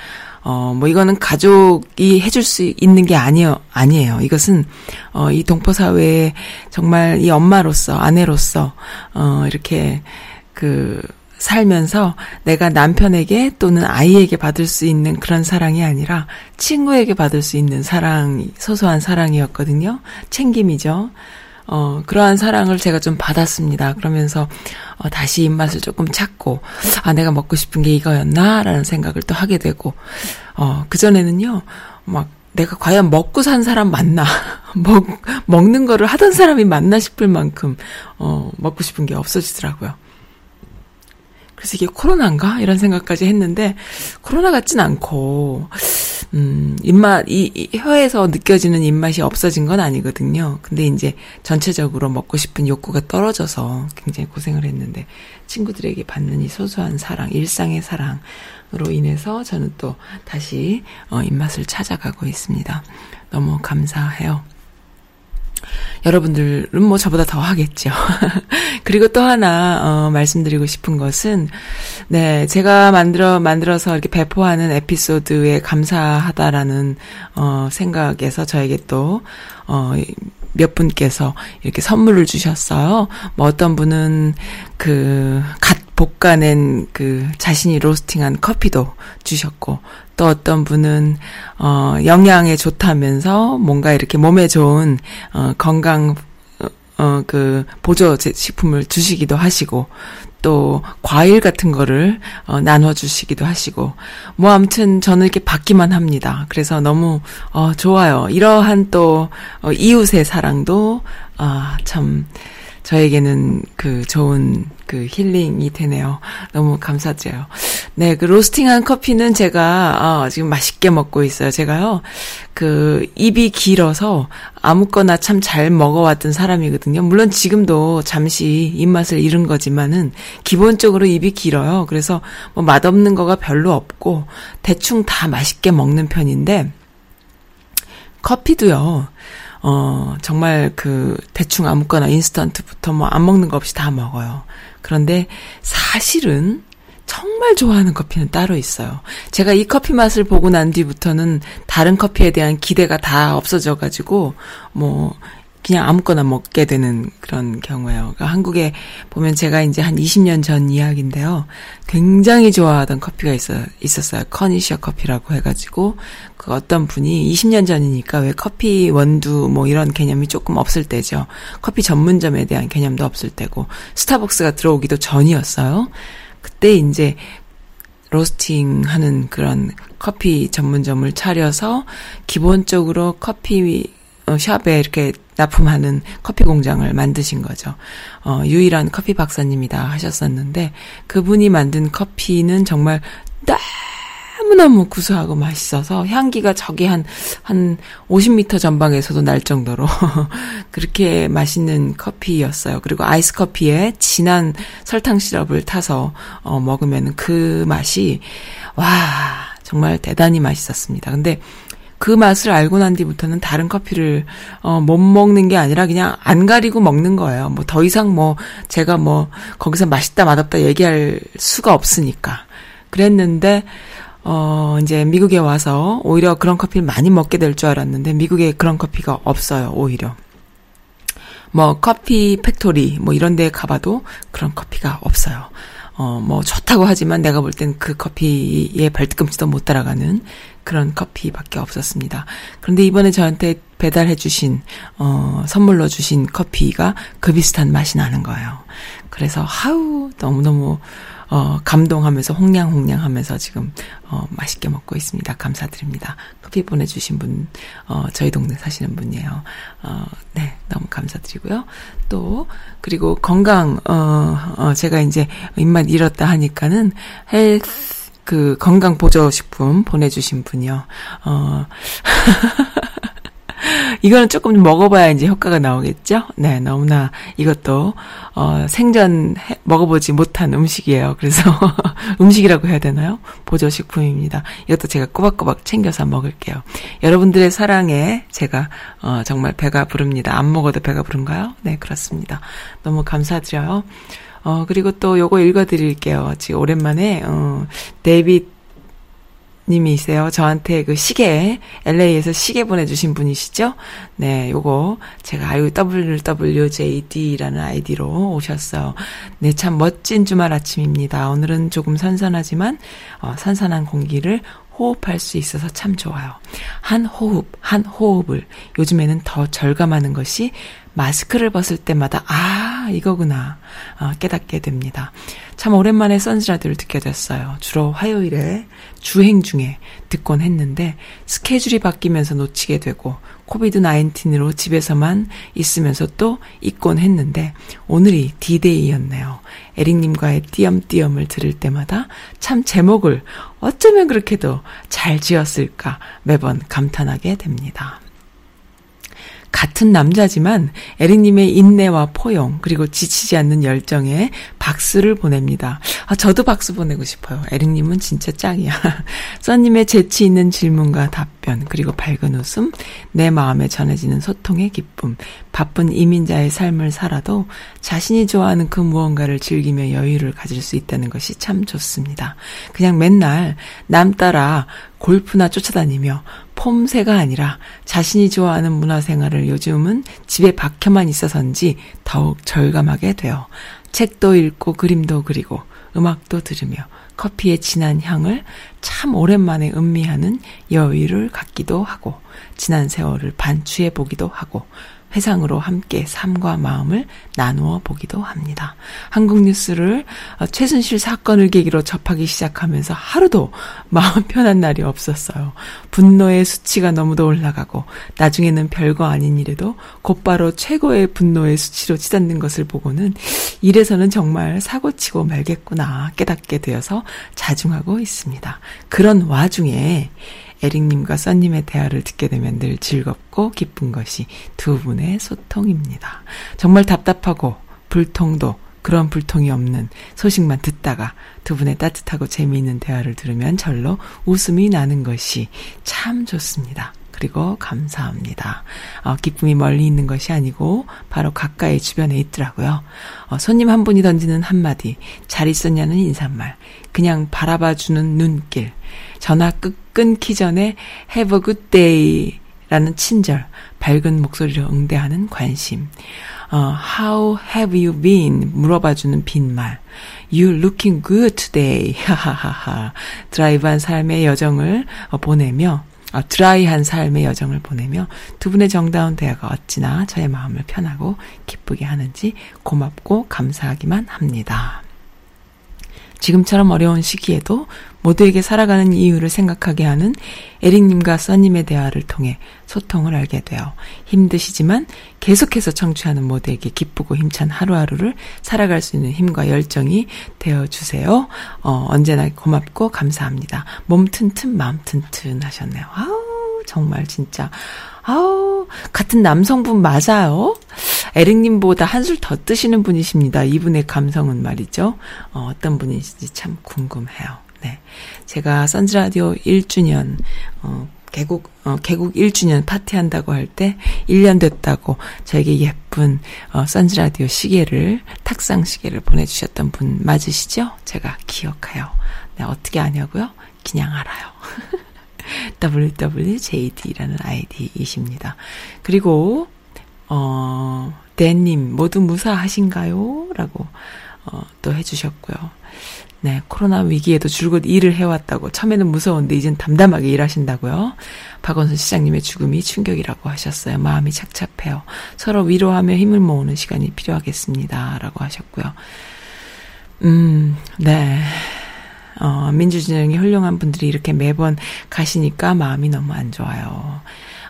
어, 뭐 이거는 가족이 해줄 수 있는 게 아니요, 아니에요. 이것은, 어, 이 동포사회에 정말 이 엄마로서, 아내로서, 어, 이렇게 그, 살면서 내가 남편에게 또는 아이에게 받을 수 있는 그런 사랑이 아니라 친구에게 받을 수 있는 사랑, 소소한 사랑이었거든요. 챙김이죠. 어, 그러한 사랑을 제가 좀 받았습니다. 그러면서, 어, 다시 입맛을 조금 찾고, 아, 내가 먹고 싶은 게 이거였나? 라는 생각을 또 하게 되고, 어, 그 전에는요, 막, 내가 과연 먹고 산 사람 맞나? 먹, 먹는 거를 하던 사람이 맞나 싶을 만큼, 어, 먹고 싶은 게 없어지더라고요. 그래서 이게 코로나인가? 이런 생각까지 했는데, 코로나 같진 않고, 음, 입맛, 이, 이 혀에서 느껴지는 입맛이 없어진 건 아니거든요. 근데 이제 전체적으로 먹고 싶은 욕구가 떨어져서 굉장히 고생을 했는데, 친구들에게 받는 이 소소한 사랑, 일상의 사랑으로 인해서 저는 또 다시, 어, 입맛을 찾아가고 있습니다. 너무 감사해요. 여러분들은 뭐 저보다 더 하겠죠. 그리고 또 하나 어, 말씀드리고 싶은 것은 네 제가 만들어 만들어서 이렇게 배포하는 에피소드에 감사하다라는 어, 생각에서 저에게 또 어, 몇 분께서 이렇게 선물을 주셨어요. 뭐 어떤 분은 그 갓 볶아낸 그 자신이 로스팅한 커피도 주셨고 또 어떤 분은 어 영양에 좋다면서 뭔가 이렇게 몸에 좋은 어 건강 어 그 보조 식품을 주시기도 하시고 또 과일 같은 거를 어, 나눠 주시기도 하시고 뭐 아무튼 저는 이렇게 받기만 합니다. 그래서 너무 어 좋아요. 이러한 또 어, 이웃의 사랑도 아참 저에게는 그 좋은 그 힐링이 되네요. 너무 감사드려요. 네, 그 로스팅한 커피는 제가 어, 지금 맛있게 먹고 있어요. 제가요, 그 입이 길어서 아무거나 참 잘 먹어왔던 사람이거든요. 물론 지금도 잠시 입맛을 잃은 거지만은 기본적으로 입이 길어요. 그래서 뭐 맛없는 거가 별로 없고 대충 다 맛있게 먹는 편인데 커피도요. 어, 정말 그 대충 아무거나 인스턴트부터 뭐 안 먹는 거 없이 다 먹어요. 그런데 사실은 정말 좋아하는 커피는 따로 있어요. 제가 이 커피 맛을 보고 난 뒤부터는 다른 커피에 대한 기대가 다 없어져 가지고 뭐 그냥 아무거나 먹게 되는 그런 경우예요. 그러니까 한국에 보면 제가 이제 한 20년 전 이야기인데요. 굉장히 좋아하던 커피가 있어, 있었어요. 커니셔 커피라고 해가지고, 그 어떤 분이 20년 전이니까 왜 커피 원두 뭐 이런 개념이 조금 없을 때죠. 커피 전문점에 대한 개념도 없을 때고, 스타벅스가 들어오기도 전이었어요. 그때 이제 로스팅 하는 그런 커피 전문점을 차려서 기본적으로 커피 어, 샵에 이렇게 납품하는 커피 공장을 만드신 거죠. 어, 유일한 커피 박사님이다 하셨었는데 그분이 만든 커피는 정말 너무너무 구수하고 맛있어서 향기가 저기 한, 한 50m 전방에서도 날 정도로 그렇게 맛있는 커피였어요. 그리고 아이스 커피에 진한 설탕 시럽을 타서 어, 먹으면 그 맛이 와, 정말 대단히 맛있었습니다. 근데 그 맛을 알고 난 뒤부터는 다른 커피를 어, 못 먹는 게 아니라 그냥 안 가리고 먹는 거예요. 뭐 더 이상 뭐 제가 뭐 거기서 맛있다 맛없다 얘기할 수가 없으니까 그랬는데 어 이제 미국에 와서 오히려 그런 커피를 많이 먹게 될 줄 알았는데 미국에 그런 커피가 없어요. 오히려. 뭐 커피 팩토리 뭐 이런 데 가봐도 그런 커피가 없어요. 어, 뭐 좋다고 하지만 내가 볼 땐 그 커피에 발뒤꿈치도 못 따라가는 그런 커피밖에 없었습니다. 그런데 이번에 저한테 배달해 주신 어 선물로 주신 커피가 그 비슷한 맛이 나는 거예요. 그래서 하우 너무너무 어, 감동하면서 홍냥홍냥 하면서 지금 어, 맛있게 먹고 있습니다. 감사드립니다. 커피 보내주신 분, 어, 저희 동네 사시는 분이에요. 어, 네, 너무 감사드리고요. 또 그리고 건강, 어, 어 제가 이제 입맛 잃었다 하니까는 헬스 그 건강 보조식품 보내주신 분이요. 어. 이거는 조금 먹어봐야 이제 효과가 나오겠죠? 네, 너무나 이것도, 어, 생전 해, 먹어보지 못한 음식이에요. 그래서 음식이라고 해야 되나요? 보조식품입니다. 이것도 제가 꼬박꼬박 챙겨서 먹을게요. 여러분들의 사랑에 제가, 어, 정말 배가 부릅니다. 안 먹어도 배가 부른가요? 네, 그렇습니다. 너무 감사드려요. 어, 그리고 또 요거 읽어드릴게요. 지금 오랜만에, 어, 데이빗 님이세요. 저한테 그 시계, LA에서 시계 보내주신 분이시죠? 네, 요거, 제가 아유, WWJD라는 아이디로 오셨어요. 네, 참 멋진 주말 아침입니다. 오늘은 조금 선선하지만, 어, 선선한 공기를 호흡할 수 있어서 참 좋아요. 한 호흡, 한 호흡을 요즘에는 더 절감하는 것이 마스크를 벗을 때마다 아 이거구나 어, 깨닫게 됩니다. 참 오랜만에 선즈라디오를 듣게 됐어요. 주로 화요일에 주행 중에 듣곤 했는데 스케줄이 바뀌면서 놓치게 되고 COVID 19으로 집에서만 있으면서 또 있곤 했는데 오늘이 디데이였네요. 에릭님과의 띄엄띄엄을 들을 때마다 참 제목을 어쩌면 그렇게도 잘 지었을까 매번 감탄하게 됩니다. 같은 남자지만 에릭님의 인내와 포용 그리고 지치지 않는 열정에 박수를 보냅니다. 아 저도 박수 보내고 싶어요. 에릭님은 진짜 짱이야. 써님의 재치 있는 질문과 답변 그리고 밝은 웃음 내 마음에 전해지는 소통의 기쁨 바쁜 이민자의 삶을 살아도 자신이 좋아하는 그 무언가를 즐기며 여유를 가질 수 있다는 것이 참 좋습니다. 그냥 맨날 남 따라 골프나 쫓아다니며 폼새가 아니라 자신이 좋아하는 문화생활을 요즘은 집에 박혀만 있어서인지 더욱 절감하게 돼요. 책도 읽고 그림도 그리고 음악도 들으며 커피의 진한 향을 참 오랜만에 음미하는 여유를 갖기도 하고 지난 세월을 반추해 보기도 하고 회상으로 함께 삶과 마음을 나누어 보기도 합니다. 한국 뉴스를 어, 최순실 사건을 계기로 접하기 시작하면서 하루도 마음 편한 날이 없었어요. 분노의 수치가 너무도 올라가고 나중에는 별거 아닌 일에도 곧바로 최고의 분노의 수치로 치닫는 것을 보고는 이래서는 정말 사고치고 말겠구나 깨닫게 되어서 자중하고 있습니다. 그런 와중에 에릭님과 써님의 대화를 듣게 되면 늘 즐겁고 기쁜 것이 두 분의 소통입니다. 정말 답답하고 불통도 그런 불통이 없는 소식만 듣다가 두 분의 따뜻하고 재미있는 대화를 들으면 절로 웃음이 나는 것이 참 좋습니다. 그리고 감사합니다. 어, 기쁨이 멀리 있는 것이 아니고 바로 가까이 주변에 있더라고요. 어, 손님 한 분이 던지는 한마디, 잘 있었냐는 인사말, 그냥 바라봐주는 눈길, 전화 끄, 끊기 전에 have a good day 라는 친절, 밝은 목소리로 응대하는 관심, 어, how have you been? 물어봐주는 빈말, you looking good today. 하하하하. 드라이브한 삶의 여정을 어, 보내며, 어, 드라이한 삶의 여정을 보내며 두 분의 정다운 대화가 어찌나 저의 마음을 편하고 기쁘게 하는지 고맙고 감사하기만 합니다. 지금처럼 어려운 시기에도 모두에게 살아가는 이유를 생각하게 하는 에릭님과 써님의 대화를 통해 소통을 알게 되어 힘드시지만 계속해서 청취하는 모두에게 기쁘고 힘찬 하루하루를 살아갈 수 있는 힘과 열정이 되어주세요. 어, 언제나 고맙고 감사합니다. 몸 튼튼, 마음 튼튼 하셨네요. 아우, 정말 진짜. 아우, 같은 남성분 맞아요? 에릭님보다 한술 더 뜨시는 분이십니다. 이분의 감성은 말이죠. 어, 어떤 분인지 참 궁금해요. 네. 제가 선즈라디오 1주년, 어, 개국, 어, 개국 1주년 파티한다고 할 때 1년 됐다고 저에게 예쁜, 어, 선즈라디오 시계를, 탁상 시계를 보내주셨던 분 맞으시죠? 제가 기억해요. 네, 어떻게 아냐고요? 그냥 알아요. WWJD라는 아이디이십니다. 그리고, 어, 댄님, 모두 무사하신가요? 라고, 어, 또 해주셨고요. 네, 코로나 위기에도 줄곧 일을 해왔다고. 처음에는 무서웠는데 이젠 담담하게 일하신다고요. 박원순 시장님의 죽음이 충격이라고 하셨어요. 마음이 착잡해요. 서로 위로하며 힘을 모으는 시간이 필요하겠습니다. 라고 하셨고요. 음, 네. 어, 민주진영이 훌륭한 분들이 이렇게 매번 가시니까 마음이 너무 안 좋아요.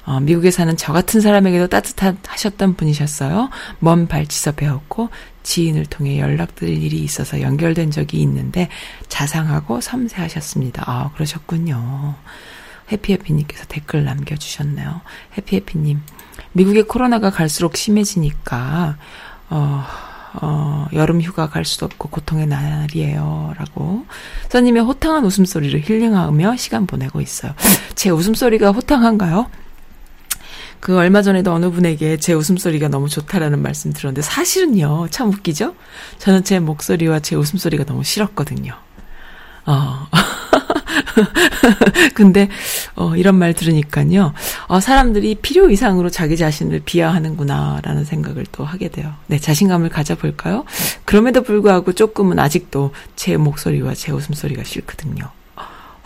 어, 미국에 사는 저 같은 사람에게도 따뜻하셨던 분이셨어요. 먼 발치서 배웠고 지인을 통해 연락드릴 일이 있어서 연결된 적이 있는데 자상하고 섬세하셨습니다. 아, 그러셨군요. 해피해피님께서 댓글 남겨주셨네요. 해피해피님, 미국의 코로나가 갈수록 심해지니까, 어, 어, 여름 휴가 갈 수도 없고 고통의 날이에요. 라고. 써님의 호탕한 웃음소리를 힐링하며 시간 보내고 있어요. 제 웃음소리가 호탕한가요? 그 얼마 전에도 어느 분에게 제 웃음소리가 너무 좋다라는 말씀 들었는데 사실은요, 참 웃기죠? 저는 제 목소리와 제 웃음소리가 너무 싫었거든요. 어. 근데 어 이런 말 들으니까요. 어 사람들이 필요 이상으로 자기 자신을 비하하는구나라는 생각을 또 하게 돼요. 네, 자신감을 가져 볼까요? 그럼에도 불구하고 조금은 아직도 제 목소리와 제 웃음소리가 싫거든요.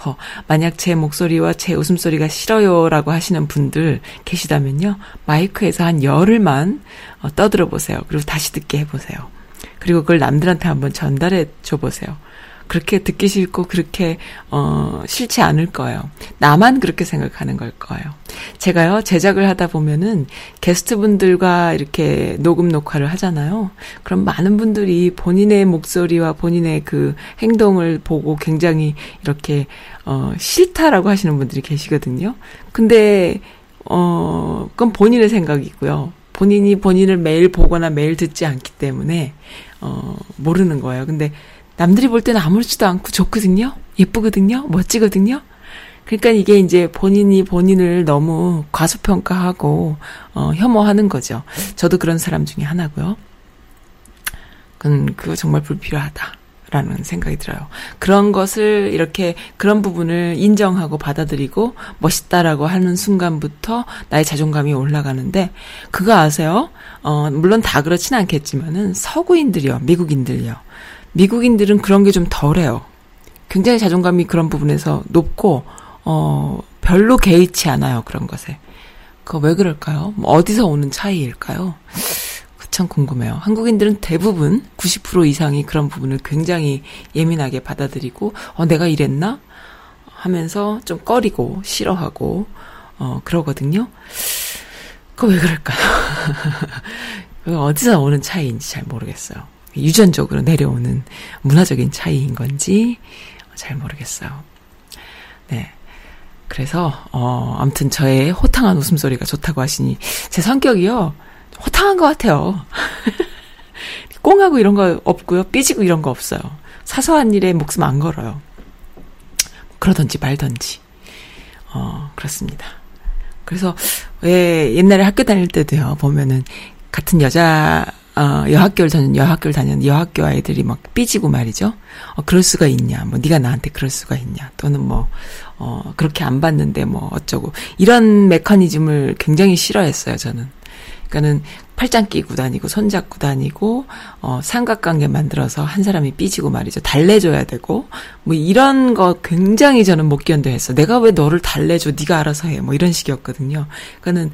어, 만약 제 목소리와 제 웃음소리가 싫어요라고 하시는 분들 계시다면요. 마이크에서 한 열흘만 어, 떠들어 보세요. 그리고 다시 듣게 해 보세요. 그리고 그걸 남들한테 한번 전달해 줘 보세요. 그렇게 듣기 싫고 그렇게 어 싫지 않을 거예요. 나만 그렇게 생각하는 걸 거예요. 제가요 제작을 하다 보면은 게스트분들과 이렇게 녹음 녹화를 하잖아요. 그럼 많은 분들이 본인의 목소리와 본인의 그 행동을 보고 굉장히 이렇게 어 싫다라고 하시는 분들이 계시거든요. 근데 어 그건 본인의 생각이고요. 본인이 본인을 매일 보거나 매일 듣지 않기 때문에 어 모르는 거예요. 근데 남들이 볼 때는 아무렇지도 않고 좋거든요? 예쁘거든요? 멋지거든요? 그러니까 이게 이제 본인이 본인을 너무 과소평가하고, 어, 혐오하는 거죠. 저도 그런 사람 중에 하나고요. 그건, 그거 정말 불필요하다. 라는 생각이 들어요. 그런 것을 이렇게 그런 부분을 인정하고 받아들이고 멋있다라고 하는 순간부터 나의 자존감이 올라가는데 그거 아세요? 어, 물론 다 그렇진 않겠지만은 서구인들이요, 미국인들이요. 미국인들은 그런 게 좀 덜해요. 굉장히 자존감이 그런 부분에서 높고, 어, 별로 개의치 않아요, 그런 것에. 그거 왜 그럴까요? 뭐 어디서 오는 차이일까요? 참 궁금해요. 한국인들은 대부분 90% 이상이 그런 부분을 굉장히 예민하게 받아들이고, 어, 내가 이랬나? 하면서 좀 꺼리고, 싫어하고, 어, 그러거든요. 그거 왜 그럴까요? 어디서 오는 차이인지 잘 모르겠어요. 유전적으로 내려오는 문화적인 차이인 건지 잘 모르겠어요. 네. 그래서 어 아무튼 저의 호탕한 웃음소리가 좋다고 하시니 제 성격이요. 호탕한 것 같아요. 꽁하고 이런 거 없고요. 삐지고 이런 거 없어요. 사소한 일에 목숨 안 걸어요. 그러던지 말던지. 어, 그렇습니다. 그래서 왜 옛날에 학교 다닐 때도요, 보면은 같은 여자 어, 여학교를 다니는 여학교를 다니는 여학교 아이들이 막 삐지고 말이죠. 어, 그럴 수가 있냐. 뭐 네가 나한테 그럴 수가 있냐. 또는 뭐 어, 그렇게 안 봤는데 뭐 어쩌고 이런 메커니즘을 굉장히 싫어했어요, 저는. 그러니까는 팔짱 끼고 다니고 손 잡고 다니고 어 삼각관계 만들어서 한 사람이 삐지고 말이죠. 달래줘야 되고 뭐 이런 거 굉장히 저는 못 견뎌했어. 내가 왜 너를 달래줘? 네가 알아서 해. 뭐 이런 식이었거든요. 그러니까는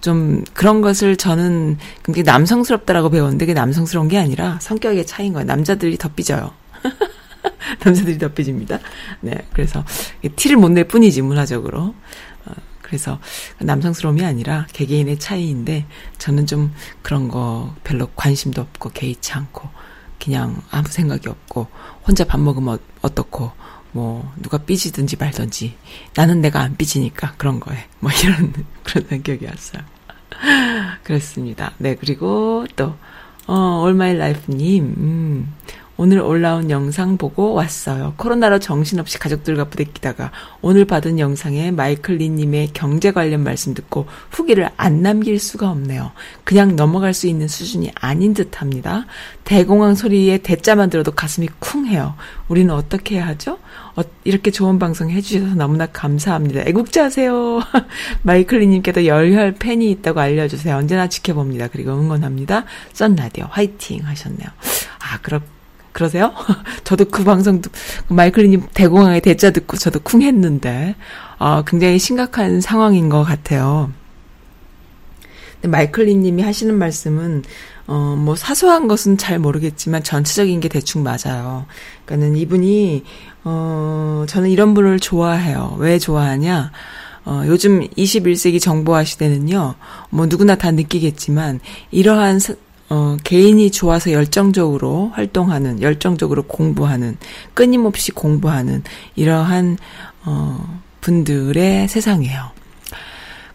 좀 그런 것을 저는 굉장히 남성스럽다라고 배웠는데 그게 남성스러운 게 아니라 성격의 차이인 거예요. 남자들이 더 삐져요. 남자들이 더 삐집니다. 네. 그래서 티를 못 낼 뿐이지, 문화적으로. 어, 그래서 남성스러움이 아니라 개개인의 차이인데 저는 좀 그런 거 별로 관심도 없고 개의치 않고 그냥 아무 생각이 없고 혼자 밥 먹으면 어떻고 뭐 누가 삐지든지 말든지 나는 내가 안 삐지니까 그런 거에 뭐 이런 그런 성격이었어요. 그렇습니다. 네, 그리고 또, 어, All my life님, 음, 오늘 올라온 영상 보고 왔어요. 코로나로 정신없이 가족들과 부대끼다가 오늘 받은 영상에 마이클 리님의 경제 관련 말씀 듣고 후기를 안 남길 수가 없네요. 그냥 넘어갈 수 있는 수준이 아닌 듯 합니다. 대공황 소리에 대자만 들어도 가슴이 쿵 해요. 우리는 어떻게 해야 하죠? 어, 이렇게 좋은 방송 해주셔서 너무나 감사합니다. 애국자세요. 마이클 리님께도 열혈 팬이 있다고 알려주세요. 언제나 지켜봅니다. 그리고 응원합니다. 썬라디오 화이팅 하셨네요. 아, 그렇 그러세요? 저도 그 방송, 그 마이클리님 대공황의 대자 듣고 저도 쿵 했는데, 어, 굉장히 심각한 상황인 것 같아요. 근데 마이클리 님이 하시는 말씀은, 어, 뭐 사소한 것은 잘 모르겠지만 전체적인 게 대충 맞아요. 그러니까는 이분이, 어, 저는 이런 분을 좋아해요. 왜 좋아하냐? 어, 요즘 21세기 정보화 시대는요, 뭐 누구나 다 느끼겠지만, 이러한 어, 개인이 좋아서 열정적으로 활동하는, 열정적으로 공부하는, 끊임없이 공부하는, 이러한, 어, 분들의 세상이에요.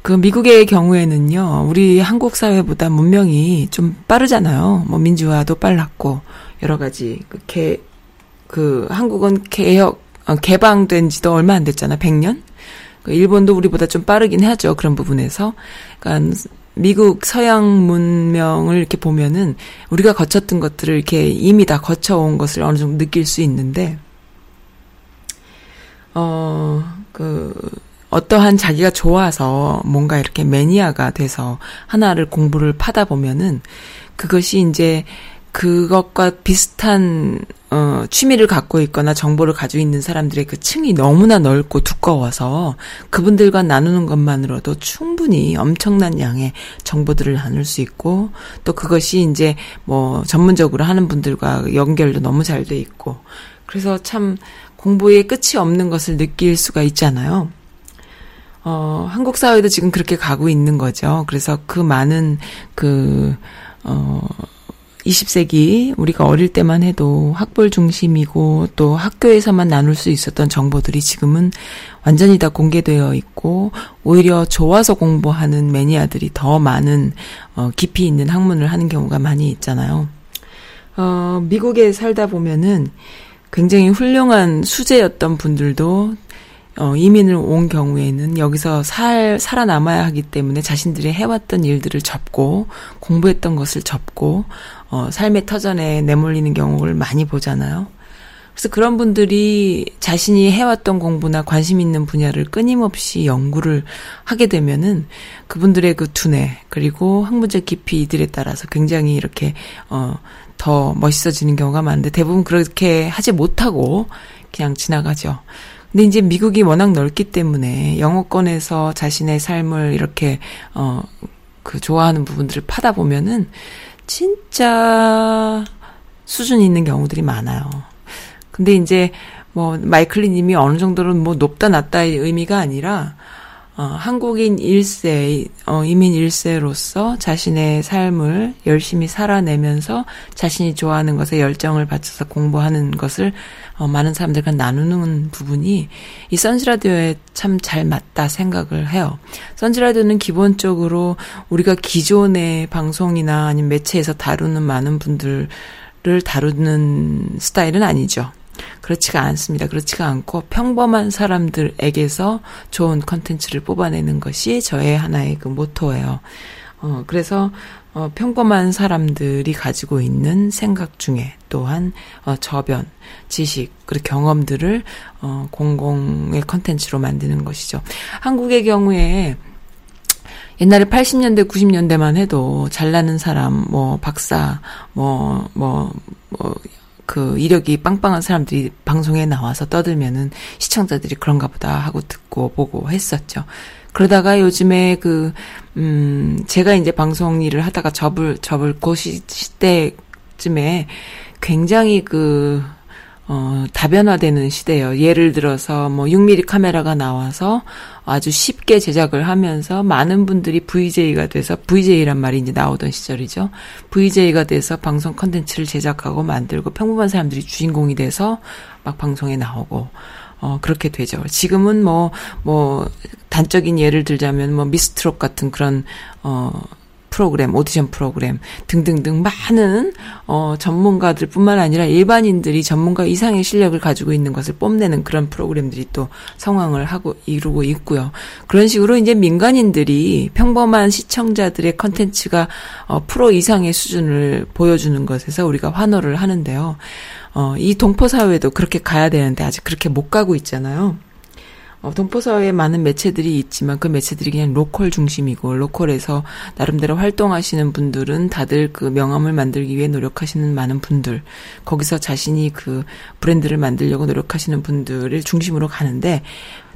그 미국의 경우에는요, 우리 한국 사회보다 문명이 좀 빠르잖아요. 뭐 민주화도 빨랐고 여러 가지 그 개, 그 한국은 개혁 어, 개방된 지도 얼마 안 됐잖아. 100년? 그 일본도 우리보다 좀 빠르긴 하죠. 그런 부분에서. 그러니까 미국 서양 문명을 이렇게 보면은 우리가 거쳤던 것들을 이렇게 이미 다 거쳐온 것을 어느 정도 느낄 수 있는데, 어, 그, 어떠한 자기가 좋아서 뭔가 이렇게 매니아가 돼서 하나를 공부를 파다 보면은 그것이 이제 그것과 비슷한 어, 취미를 갖고 있거나 정보를 가지고 있는 사람들의 그 층이 너무나 넓고 두꺼워서 그분들과 나누는 것만으로도 충분히 엄청난 양의 정보들을 나눌 수 있고 또 그것이 이제 뭐 전문적으로 하는 분들과 연결도 너무 잘 돼 있고 그래서 참 공부에 끝이 없는 것을 느낄 수가 있잖아요. 어, 한국 사회도 지금 그렇게 가고 있는 거죠. 그래서 그 많은 그, 어, 20세기 우리가 어릴 때만 해도 학벌 중심이고 또 학교에서만 나눌 수 있었던 정보들이 지금은 완전히 다 공개되어 있고 오히려 좋아서 공부하는 매니아들이 더 많은 어, 깊이 있는 학문을 하는 경우가 많이 있잖아요. 어, 미국에 살다 보면은 굉장히 훌륭한 수재였던 분들도 어, 이민을 온 경우에는 여기서 살, 살아남아야 하기 때문에 자신들이 해왔던 일들을 접고, 공부했던 것을 접고, 어, 삶의 터전에 내몰리는 경우를 많이 보잖아요. 그래서 그런 분들이 자신이 해왔던 공부나 관심 있는 분야를 끊임없이 연구를 하게 되면은 그분들의 그 두뇌, 그리고 학문적 깊이 이들에 따라서 굉장히 이렇게, 어, 더 멋있어지는 경우가 많은데 대부분 그렇게 하지 못하고 그냥 지나가죠. 근데 이제 미국이 워낙 넓기 때문에 영어권에서 자신의 삶을 이렇게 어 그 좋아하는 부분들을 파다 보면은 진짜 수준 있는 경우들이 많아요. 근데 이제 뭐 마이클리 님이 어느 정도는 뭐 높다 낮다의 의미가 아니라 어, 한국인 1세, 어, 이민 1세로서 자신의 삶을 열심히 살아내면서 자신이 좋아하는 것에 열정을 바쳐서 공부하는 것을 어, 많은 사람들과 나누는 부분이 이 선지라디오에 참 잘 맞다 생각을 해요. 선지라디오는 기본적으로 우리가 기존의 방송이나 아니면 매체에서 다루는 많은 분들을 다루는 스타일은 아니죠. 그렇지가 않습니다. 그렇지가 않고 평범한 사람들에게서 좋은 컨텐츠를 뽑아내는 것이 저의 하나의 그 모토예요. 어, 그래서 어, 평범한 사람들이 가지고 있는 생각 중에 또한 어, 저변, 지식, 그리고 경험들을 어, 공공의 컨텐츠로 만드는 것이죠. 한국의 경우에 옛날에 80년대, 90년대만 해도 잘나는 사람, 뭐, 박사, 뭐, 뭐, 뭐, 그 이력이 빵빵한 사람들이 방송에 나와서 떠들면은 시청자들이 그런가 보다 하고 듣고 보고 했었죠. 그러다가 요즘에 그, 음, 제가 이제 방송 일을 하다가 접을, 접을 그 시, 시대쯤에 굉장히 그, 어, 다변화되는 시대예요. 예를 들어서 뭐 6mm 카메라가 나와서 아주 쉽게 제작을 하면서 많은 분들이 VJ가 돼서 VJ란 말이 이제 나오던 시절이죠. VJ가 돼서 방송 컨텐츠를 제작하고 만들고 평범한 사람들이 주인공이 돼서 막 방송에 나오고 어, 그렇게 되죠. 지금은 뭐, 뭐, 단적인 예를 들자면, 뭐, 미스트롯 같은 그런, 어, 프로그램, 오디션 프로그램 등등등 많은 어 전문가들뿐만 아니라 일반인들이 전문가 이상의 실력을 가지고 있는 것을 뽐내는 그런 프로그램들이 또 상황을 하고 이루고 있고요. 그런 식으로 이제 민간인들이 평범한 시청자들의 컨텐츠가 어 프로 이상의 수준을 보여주는 것에서 우리가 환호를 하는데요. 어, 이 동포 사회도 그렇게 가야 되는데 아직 그렇게 못 가고 있잖아요. 어, 동포사회에 많은 매체들이 있지만 그 매체들이 그냥 local 중심이고 local에서 나름대로 활동하시는 분들은 다들 그 명함을 만들기 위해 노력하시는 많은 분들 거기서 자신이 그 브랜드를 만들려고 노력하시는 분들을 중심으로 가는데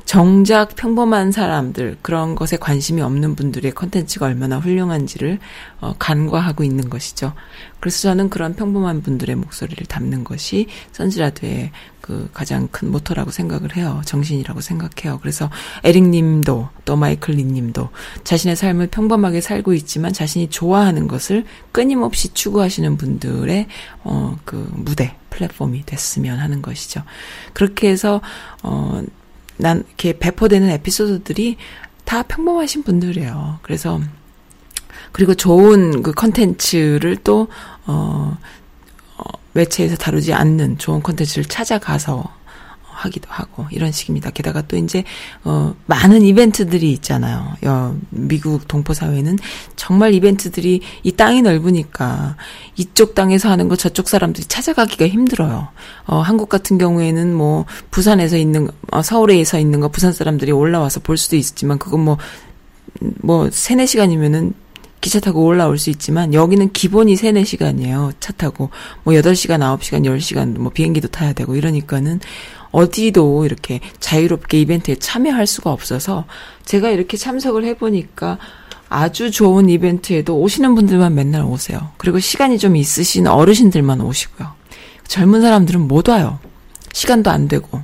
정작 평범한 사람들 그런 것에 관심이 없는 분들의 컨텐츠가 얼마나 훌륭한지를 어, 간과하고 있는 것이죠. 그래서 저는 그런 평범한 분들의 목소리를 담는 것이 선지라드의 그 가장 큰 모토라고 생각을 해요. 정신이라고 생각해요. 그래서 에릭 님도 또 마이클리님도 자신의 삶을 평범하게 살고 있지만 자신이 좋아하는 것을 끊임없이 추구하시는 분들의 어 그 무대 플랫폼이 됐으면 하는 것이죠. 그렇게 해서 어난 이렇게 배포되는 에피소드들이 다 평범하신 분들이에요. 그래서 그리고 좋은 그 컨텐츠를 또 어, 어 매체에서 다루지 않는 좋은 컨텐츠를 찾아가서 하기도 하고 이런 식입니다. 게다가 또 이제 어 많은 이벤트들이 있잖아요. 여, 미국 동포 사회는 정말 이벤트들이 이 땅이 넓으니까 이쪽 땅에서 하는 거 저쪽 사람들이 찾아가기가 힘들어요. 어 한국 같은 경우에는 뭐 부산에서 있는 어, 서울에서 있는 거 부산 사람들이 올라와서 볼 수도 있지만 그건 뭐뭐 뭐 세네 시간이면은 기차 타고 올라올 수 있지만 여기는 기본이 3, 4시간이에요. 차 타고 뭐 8시간, 9시간, 10시간 뭐 비행기도 타야 되고 이러니까는 어디도 이렇게 자유롭게 이벤트에 참여할 수가 없어서 제가 이렇게 참석을 해보니까 아주 좋은 이벤트에도 오시는 분들만 맨날 오세요. 그리고 시간이 좀 있으신 어르신들만 오시고요. 젊은 사람들은 못 와요. 시간도 안 되고.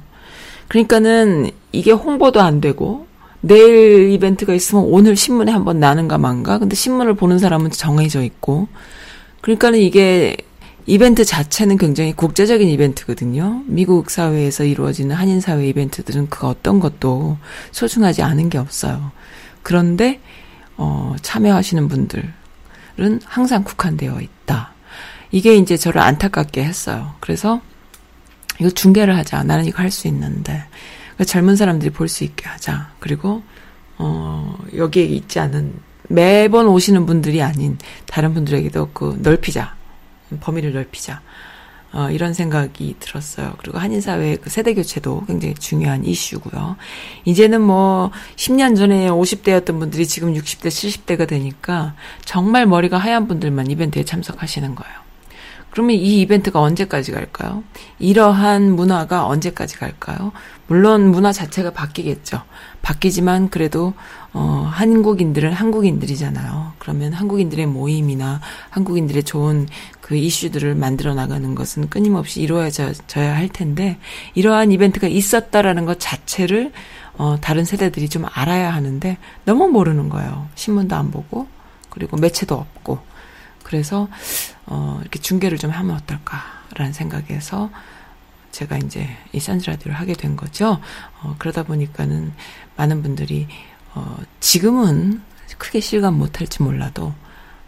그러니까는 이게 홍보도 안 되고 내일 이벤트가 있으면 오늘 신문에 한번 나는가 만가. 근데 신문을 보는 사람은 정해져 있고. 그러니까는 이게 이벤트 자체는 굉장히 국제적인 이벤트거든요. 미국 사회에서 이루어지는 한인 사회 이벤트들은 그 어떤 것도 소중하지 않은 게 없어요. 그런데 어, 참여하시는 분들은 항상 국한되어 있다. 이게 이제 저를 안타깝게 했어요. 그래서 이거 중계를 하자. 나는 이거 할 수 있는데 젊은 사람들이 볼 수 있게 하자. 그리고 어, 여기에 있지 않은 매번 오시는 분들이 아닌 다른 분들에게도 그 넓히자. 범위를 넓히자. 어, 이런 생각이 들었어요. 그리고 한인사회 그 세대 교체도 굉장히 중요한 이슈고요. 이제는 뭐 10년 전에 50대였던 분들이 지금 60대, 70대가 되니까 정말 머리가 하얀 분들만 이벤트에 참석하시는 거예요. 그러면 이 이벤트가 언제까지 갈까요? 이러한 문화가 언제까지 갈까요? 물론 문화 자체가 바뀌겠죠. 바뀌지만 그래도 어 한국인들은 한국인들이잖아요. 그러면 한국인들의 모임이나 한국인들의 좋은 그 이슈들을 만들어 나가는 것은 끊임없이 이루어져야 할 텐데 이러한 이벤트가 있었다라는 것 자체를 어 다른 세대들이 좀 알아야 하는데 너무 모르는 거예요. 신문도 안 보고 그리고 매체도 없고 그래서 어 이렇게 중계를 좀 하면 어떨까라는 생각에서 제가 이제 이 산즈 라디오를 하게 된 거죠. 어, 그러다 보니까는 많은 분들이 어, 지금은 크게 실감 못할지 몰라도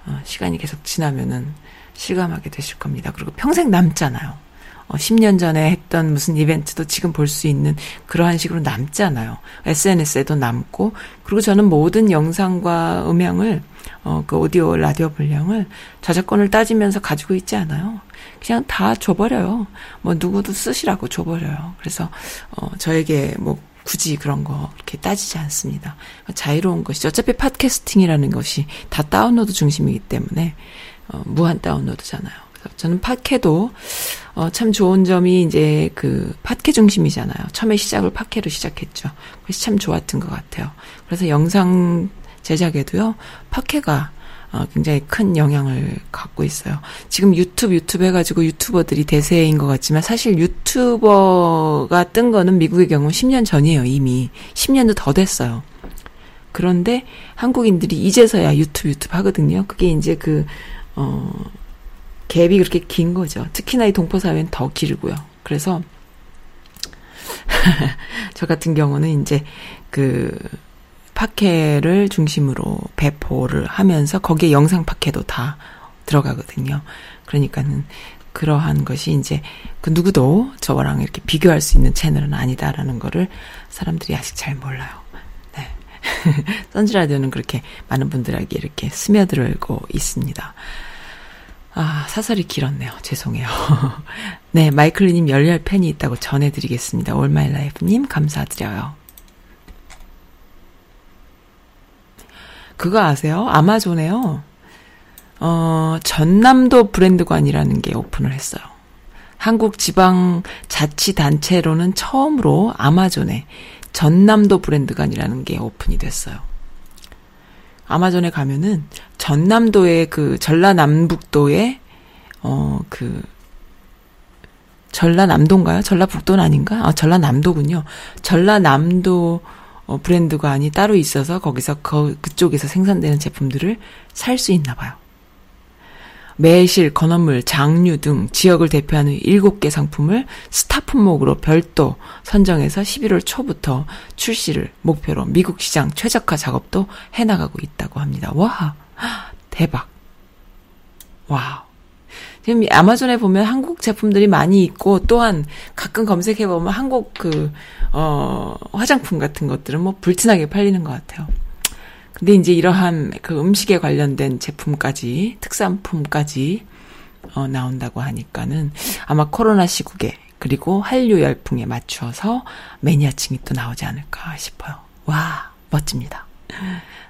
어, 시간이 계속 지나면은 실감하게 되실 겁니다. 그리고 평생 남잖아요. 어, 10년 전에 했던 무슨 이벤트도 지금 볼 수 있는 그러한 식으로 남잖아요. SNS에도 남고, 그리고 저는 모든 영상과 음향을, 어, 그 오디오, 라디오 분량을 저작권을 따지면서 가지고 있지 않아요. 그냥 다 줘버려요. 뭐 누구도 쓰시라고 줘버려요. 그래서, 어, 저에게 뭐 굳이 그런 거 이렇게 따지지 않습니다. 자유로운 것이죠. 어차피 팟캐스팅이라는 것이 다 다운로드 중심이기 때문에, 어, 무한 다운로드잖아요. 저는 팟캐도 어, 참 좋은 점이 이제 그 팟캐 중심이잖아요. 처음에 시작을 팟캐로 시작했죠. 그래서 참 좋았던 것 같아요. 그래서 영상 제작에도요, 팟캐가 어, 굉장히 큰 영향을 갖고 있어요. 지금 유튜브, 유튜브 해가지고 유튜버들이 대세인 것 같지만 사실 유튜버가 뜬 거는 미국의 경우 10년 전이에요, 이미. 10년도 더 됐어요. 그런데 한국인들이 이제서야 유튜브, 유튜브 하거든요. 그게 이제 그, 어, 갭이 그렇게 긴 거죠. 특히나 이 동포 사회는 더 길고요. 그래서, 저 같은 경우는 이제 그, 팟캐를 중심으로 배포를 하면서 거기에 영상 팟캐도 다 들어가거든요. 그러니까는 그러한 것이 이제 그 누구도 저랑 이렇게 비교할 수 있는 채널은 아니다라는 거를 사람들이 아직 잘 몰라요. 네. 선즈라디오는 그렇게 많은 분들에게 이렇게 스며들고 있습니다. 아, 사설이 길었네요. 죄송해요. 네, 마이클리님 열렬 팬이 있다고 전해드리겠습니다. 올마일라이프님 감사드려요. 그거 아세요? 아마존에요. 어, 전남도 브랜드관이라는 게 오픈을 했어요. 한국 지방 자치단체로는 처음으로 아마존에 전남도 브랜드관이라는 게 오픈이 됐어요. 아마존에 가면은 전남도의 그 전라남북도의 어 그 전라남도인가요? 전라북도는 아닌가? 아 전라남도군요. 전라남도 어, 브랜드관이 따로 있어서 거기서 그, 그쪽에서 생산되는 제품들을 살 수 있나 봐요. 매실, 건어물, 장류 등 지역을 대표하는 7개 상품을 스타 품목으로 별도 선정해서 11월 초부터 출시를 목표로 미국 시장 최적화 작업도 해나가고 있다고 합니다. 와, 대박. 와우. 지금 아마존에 보면 한국 제품들이 많이 있고 또한 가끔 검색해 보면 한국 그 어, 화장품 같은 것들은 뭐 불티나게 팔리는 것 같아요. 근데 이제 이러한 그 음식에 관련된 제품까지, 특산품까지, 어, 나온다고 하니까는 아마 코로나 시국에, 그리고 한류 열풍에 맞추어서 매니아층이 또 나오지 않을까 싶어요. 와, 멋집니다.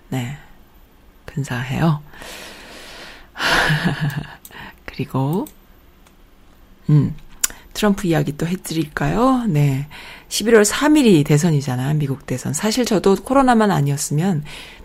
네. 근사해요. 그리고, 음, 트럼프 이야기 또 해드릴까요? 네. 11월 3일이 대선이잖아요. 미국 대선. 사실 저도 코로나만 아니었으면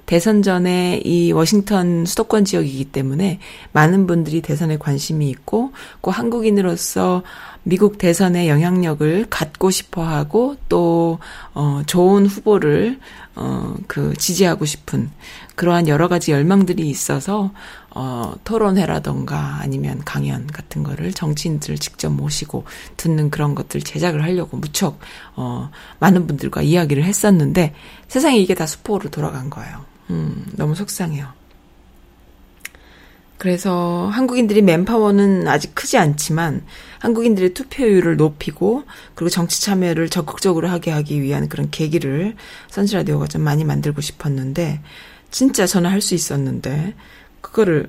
대선 전에 이 워싱턴 수도권 지역이기 때문에 많은 분들이 대선에 관심이 있고, 꼭 한국인으로서 미국 대선의 영향력을 갖고 싶어 하고, 또, 어, 좋은 후보를, 어, 그, 지지하고 싶은 그러한 여러 가지 열망들이 있어서, 어, 토론회라던가 아니면 강연 같은 거를 정치인들을 직접 모시고 듣는 그런 것들 제작을 하려고 무척, 어, 많은 분들과 이야기를 했었는데, 세상에 이게 다 수포로 돌아간 거예요. 음, 너무 속상해요. 그래서 한국인들이 맨파워는 아직 크지 않지만 한국인들의 투표율을 높이고 그리고 정치 참여를 적극적으로 하게 하기 위한 그런 계기를 선지라디오가 좀 많이 만들고 싶었는데 진짜 저는 할 수 있었는데 그거를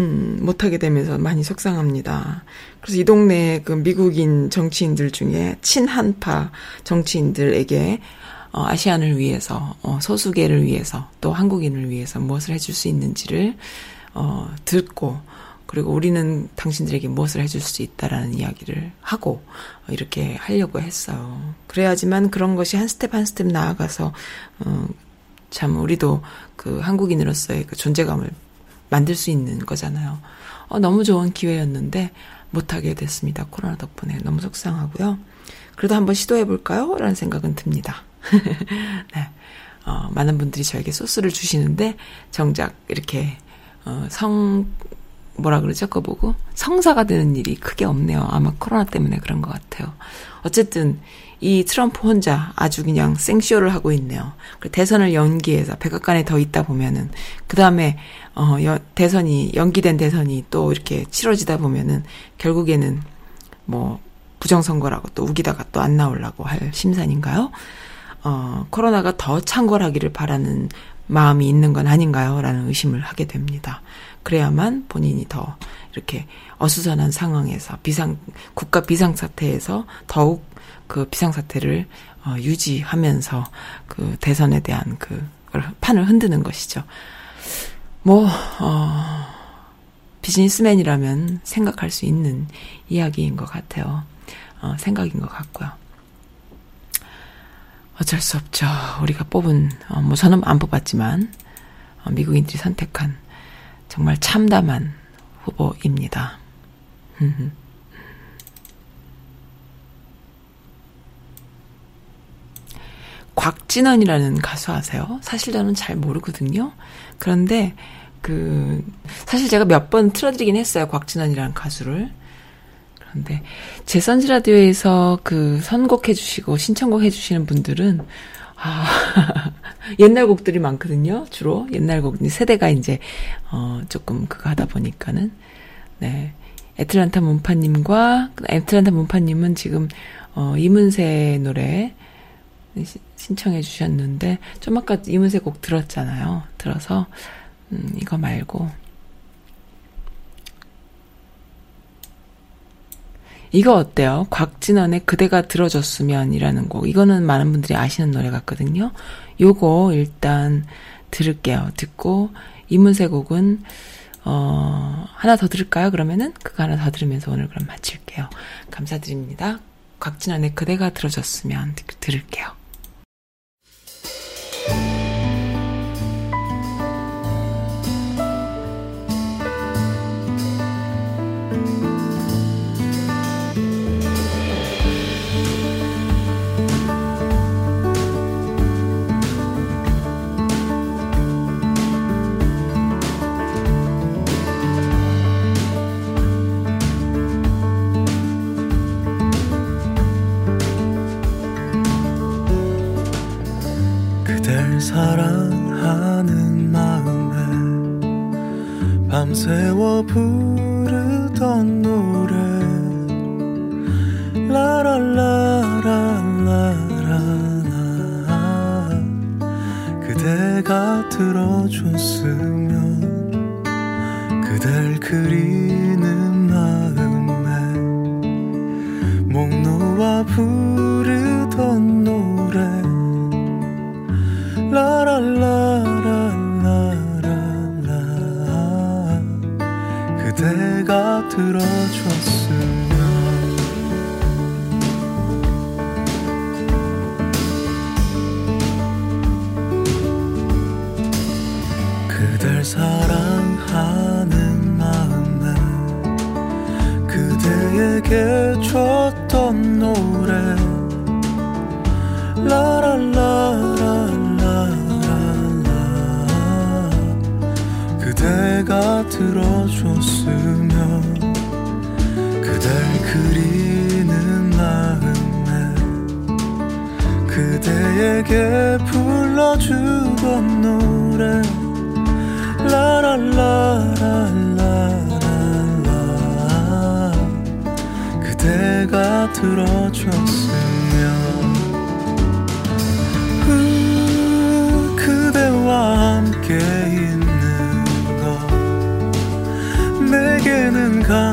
음, 못하게 되면서 많이 속상합니다. 그래서 이 동네 그 미국인 정치인들 중에 친한파 정치인들에게 어, 아시안을 위해서, 어, 소수계를 위해서, 또 한국인을 위해서 무엇을 해줄 수 있는지를, 어, 듣고, 그리고 우리는 당신들에게 무엇을 해줄 수 있다라는 이야기를 하고, 어, 이렇게 하려고 했어요. 그래야지만 그런 것이 한 스텝 한 스텝 나아가서, 어, 참, 우리도 그 한국인으로서의 그 존재감을 만들 수 있는 거잖아요. 어, 너무 좋은 기회였는데, 못하게 됐습니다. 코로나 덕분에. 너무 속상하고요. 그래도 한번 시도해 볼까요? 라는 생각은 듭니다. 네. 어, 많은 분들이 저에게 소스를 주시는데 정작 이렇게 어, 성 뭐라 그러죠? 그거 보고 성사가 되는 일이 크게 없네요. 아마 코로나 때문에 그런 것 같아요. 어쨌든 이 트럼프 혼자 아주 그냥 생쇼를 하고 있네요. 그 대선을 연기해서 백악관에 더 있다 보면은 그 다음에 어 여, 대선이 연기된 대선이 또 이렇게 치러지다 보면은 결국에는 뭐 부정선거라고 또 우기다가 또 안 나오려고 할 심산인가요? 어, 코로나가 더 창궐하기를 바라는 마음이 있는 건 아닌가요? 라는 의심을 하게 됩니다. 그래야만 본인이 더 이렇게 어수선한 상황에서 비상, 국가 비상사태에서 더욱 그 비상사태를 어, 유지하면서 그 대선에 대한 그 판을 흔드는 것이죠. 뭐, 어, 비즈니스맨이라면 생각할 수 있는 이야기인 것 같아요. 어, 생각인 것 같고요. 어쩔 수 없죠. 우리가 뽑은, 어, 뭐 저는 안 뽑았지만, 어, 미국인들이 선택한 정말 참담한 후보입니다. 곽진원이라는 가수 아세요? 사실 저는 잘 모르거든요. 그런데 그 사실 제가 몇 번 틀어드리긴 했어요. 곽진원이라는 가수를. 그런데 제 선지 라디오에서 그 선곡해 주시고 신청곡 해 주시는 분들은 아, 옛날 곡들이 많거든요. 주로 옛날 곡 세대가 이제 어 조금 그거 하다 보니까는 네. 애틀란타 문파님과 애틀란타 문파님은 지금 어 이문세 노래 신청해 주셨는데 좀 아까 이문세 곡 들었잖아요. 들어서 음 이거 말고 이거 어때요? 곽진원의 그대가 들어줬으면이라는 곡. 이거는 많은 분들이 아시는 노래 같거든요. 요거 일단 들을게요. 듣고 이문세 곡은 어 하나 더 들을까요? 그러면은 그거 하나 더 들으면서 오늘 그럼 마칠게요. 감사드립니다. 곽진원의 그대가 들어줬으면 들을게요. 밤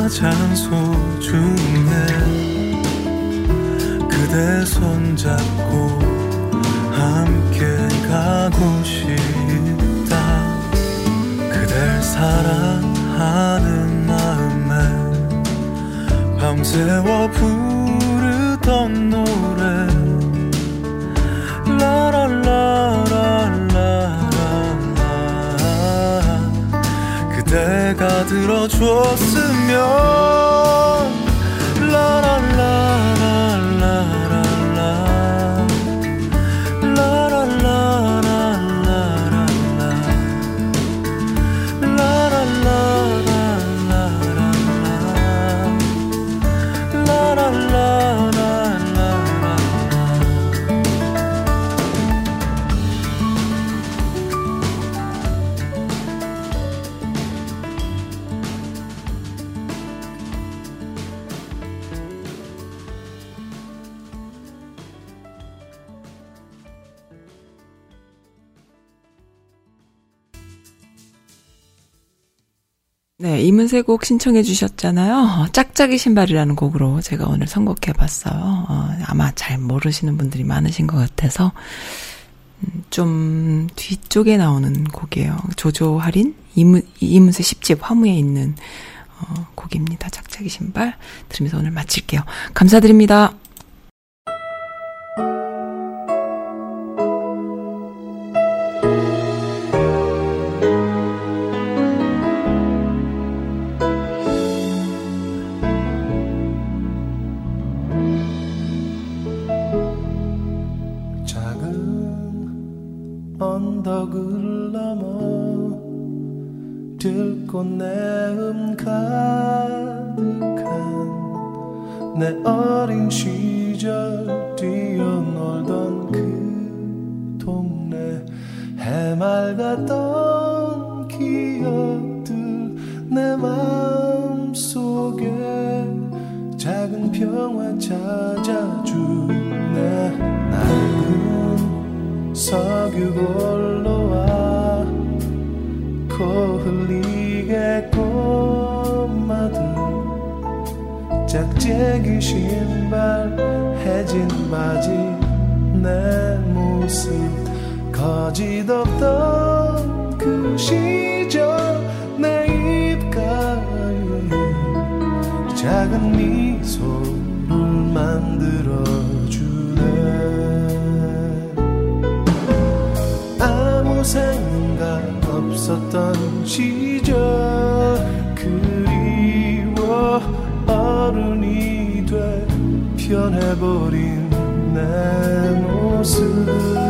가장 소중해 그대 손잡고 함께 가고 싶다. 그댈 사랑하는 마음에 밤새워 부르던 들어줬으면 네, 이문세 곡 신청해 주셨잖아요. 짝짝이 신발이라는 곡으로 제가 오늘 선곡해 봤어요. 어, 아마 잘 모르시는 분들이 많으신 것 같아서 음, 좀 뒤쪽에 나오는 곡이에요. 조조 할인 이문, 이문세 10집 화무에 있는 어, 곡입니다. 짝짝이 신발 들으면서 오늘 마칠게요. 감사드립니다. 해맑았던 기억들 내 마음속에 작은 평화 찾아주네. 낡은 석유골로와 코 흘리게 꼬마들. 짝짝이 신발 해진 바지 내 모습 거짓없던 그 시절 내 입가에 작은 미소를 만들어주네. 아무 생각 없었던 시절 그리워 어른이 돼 변해버린 내 모습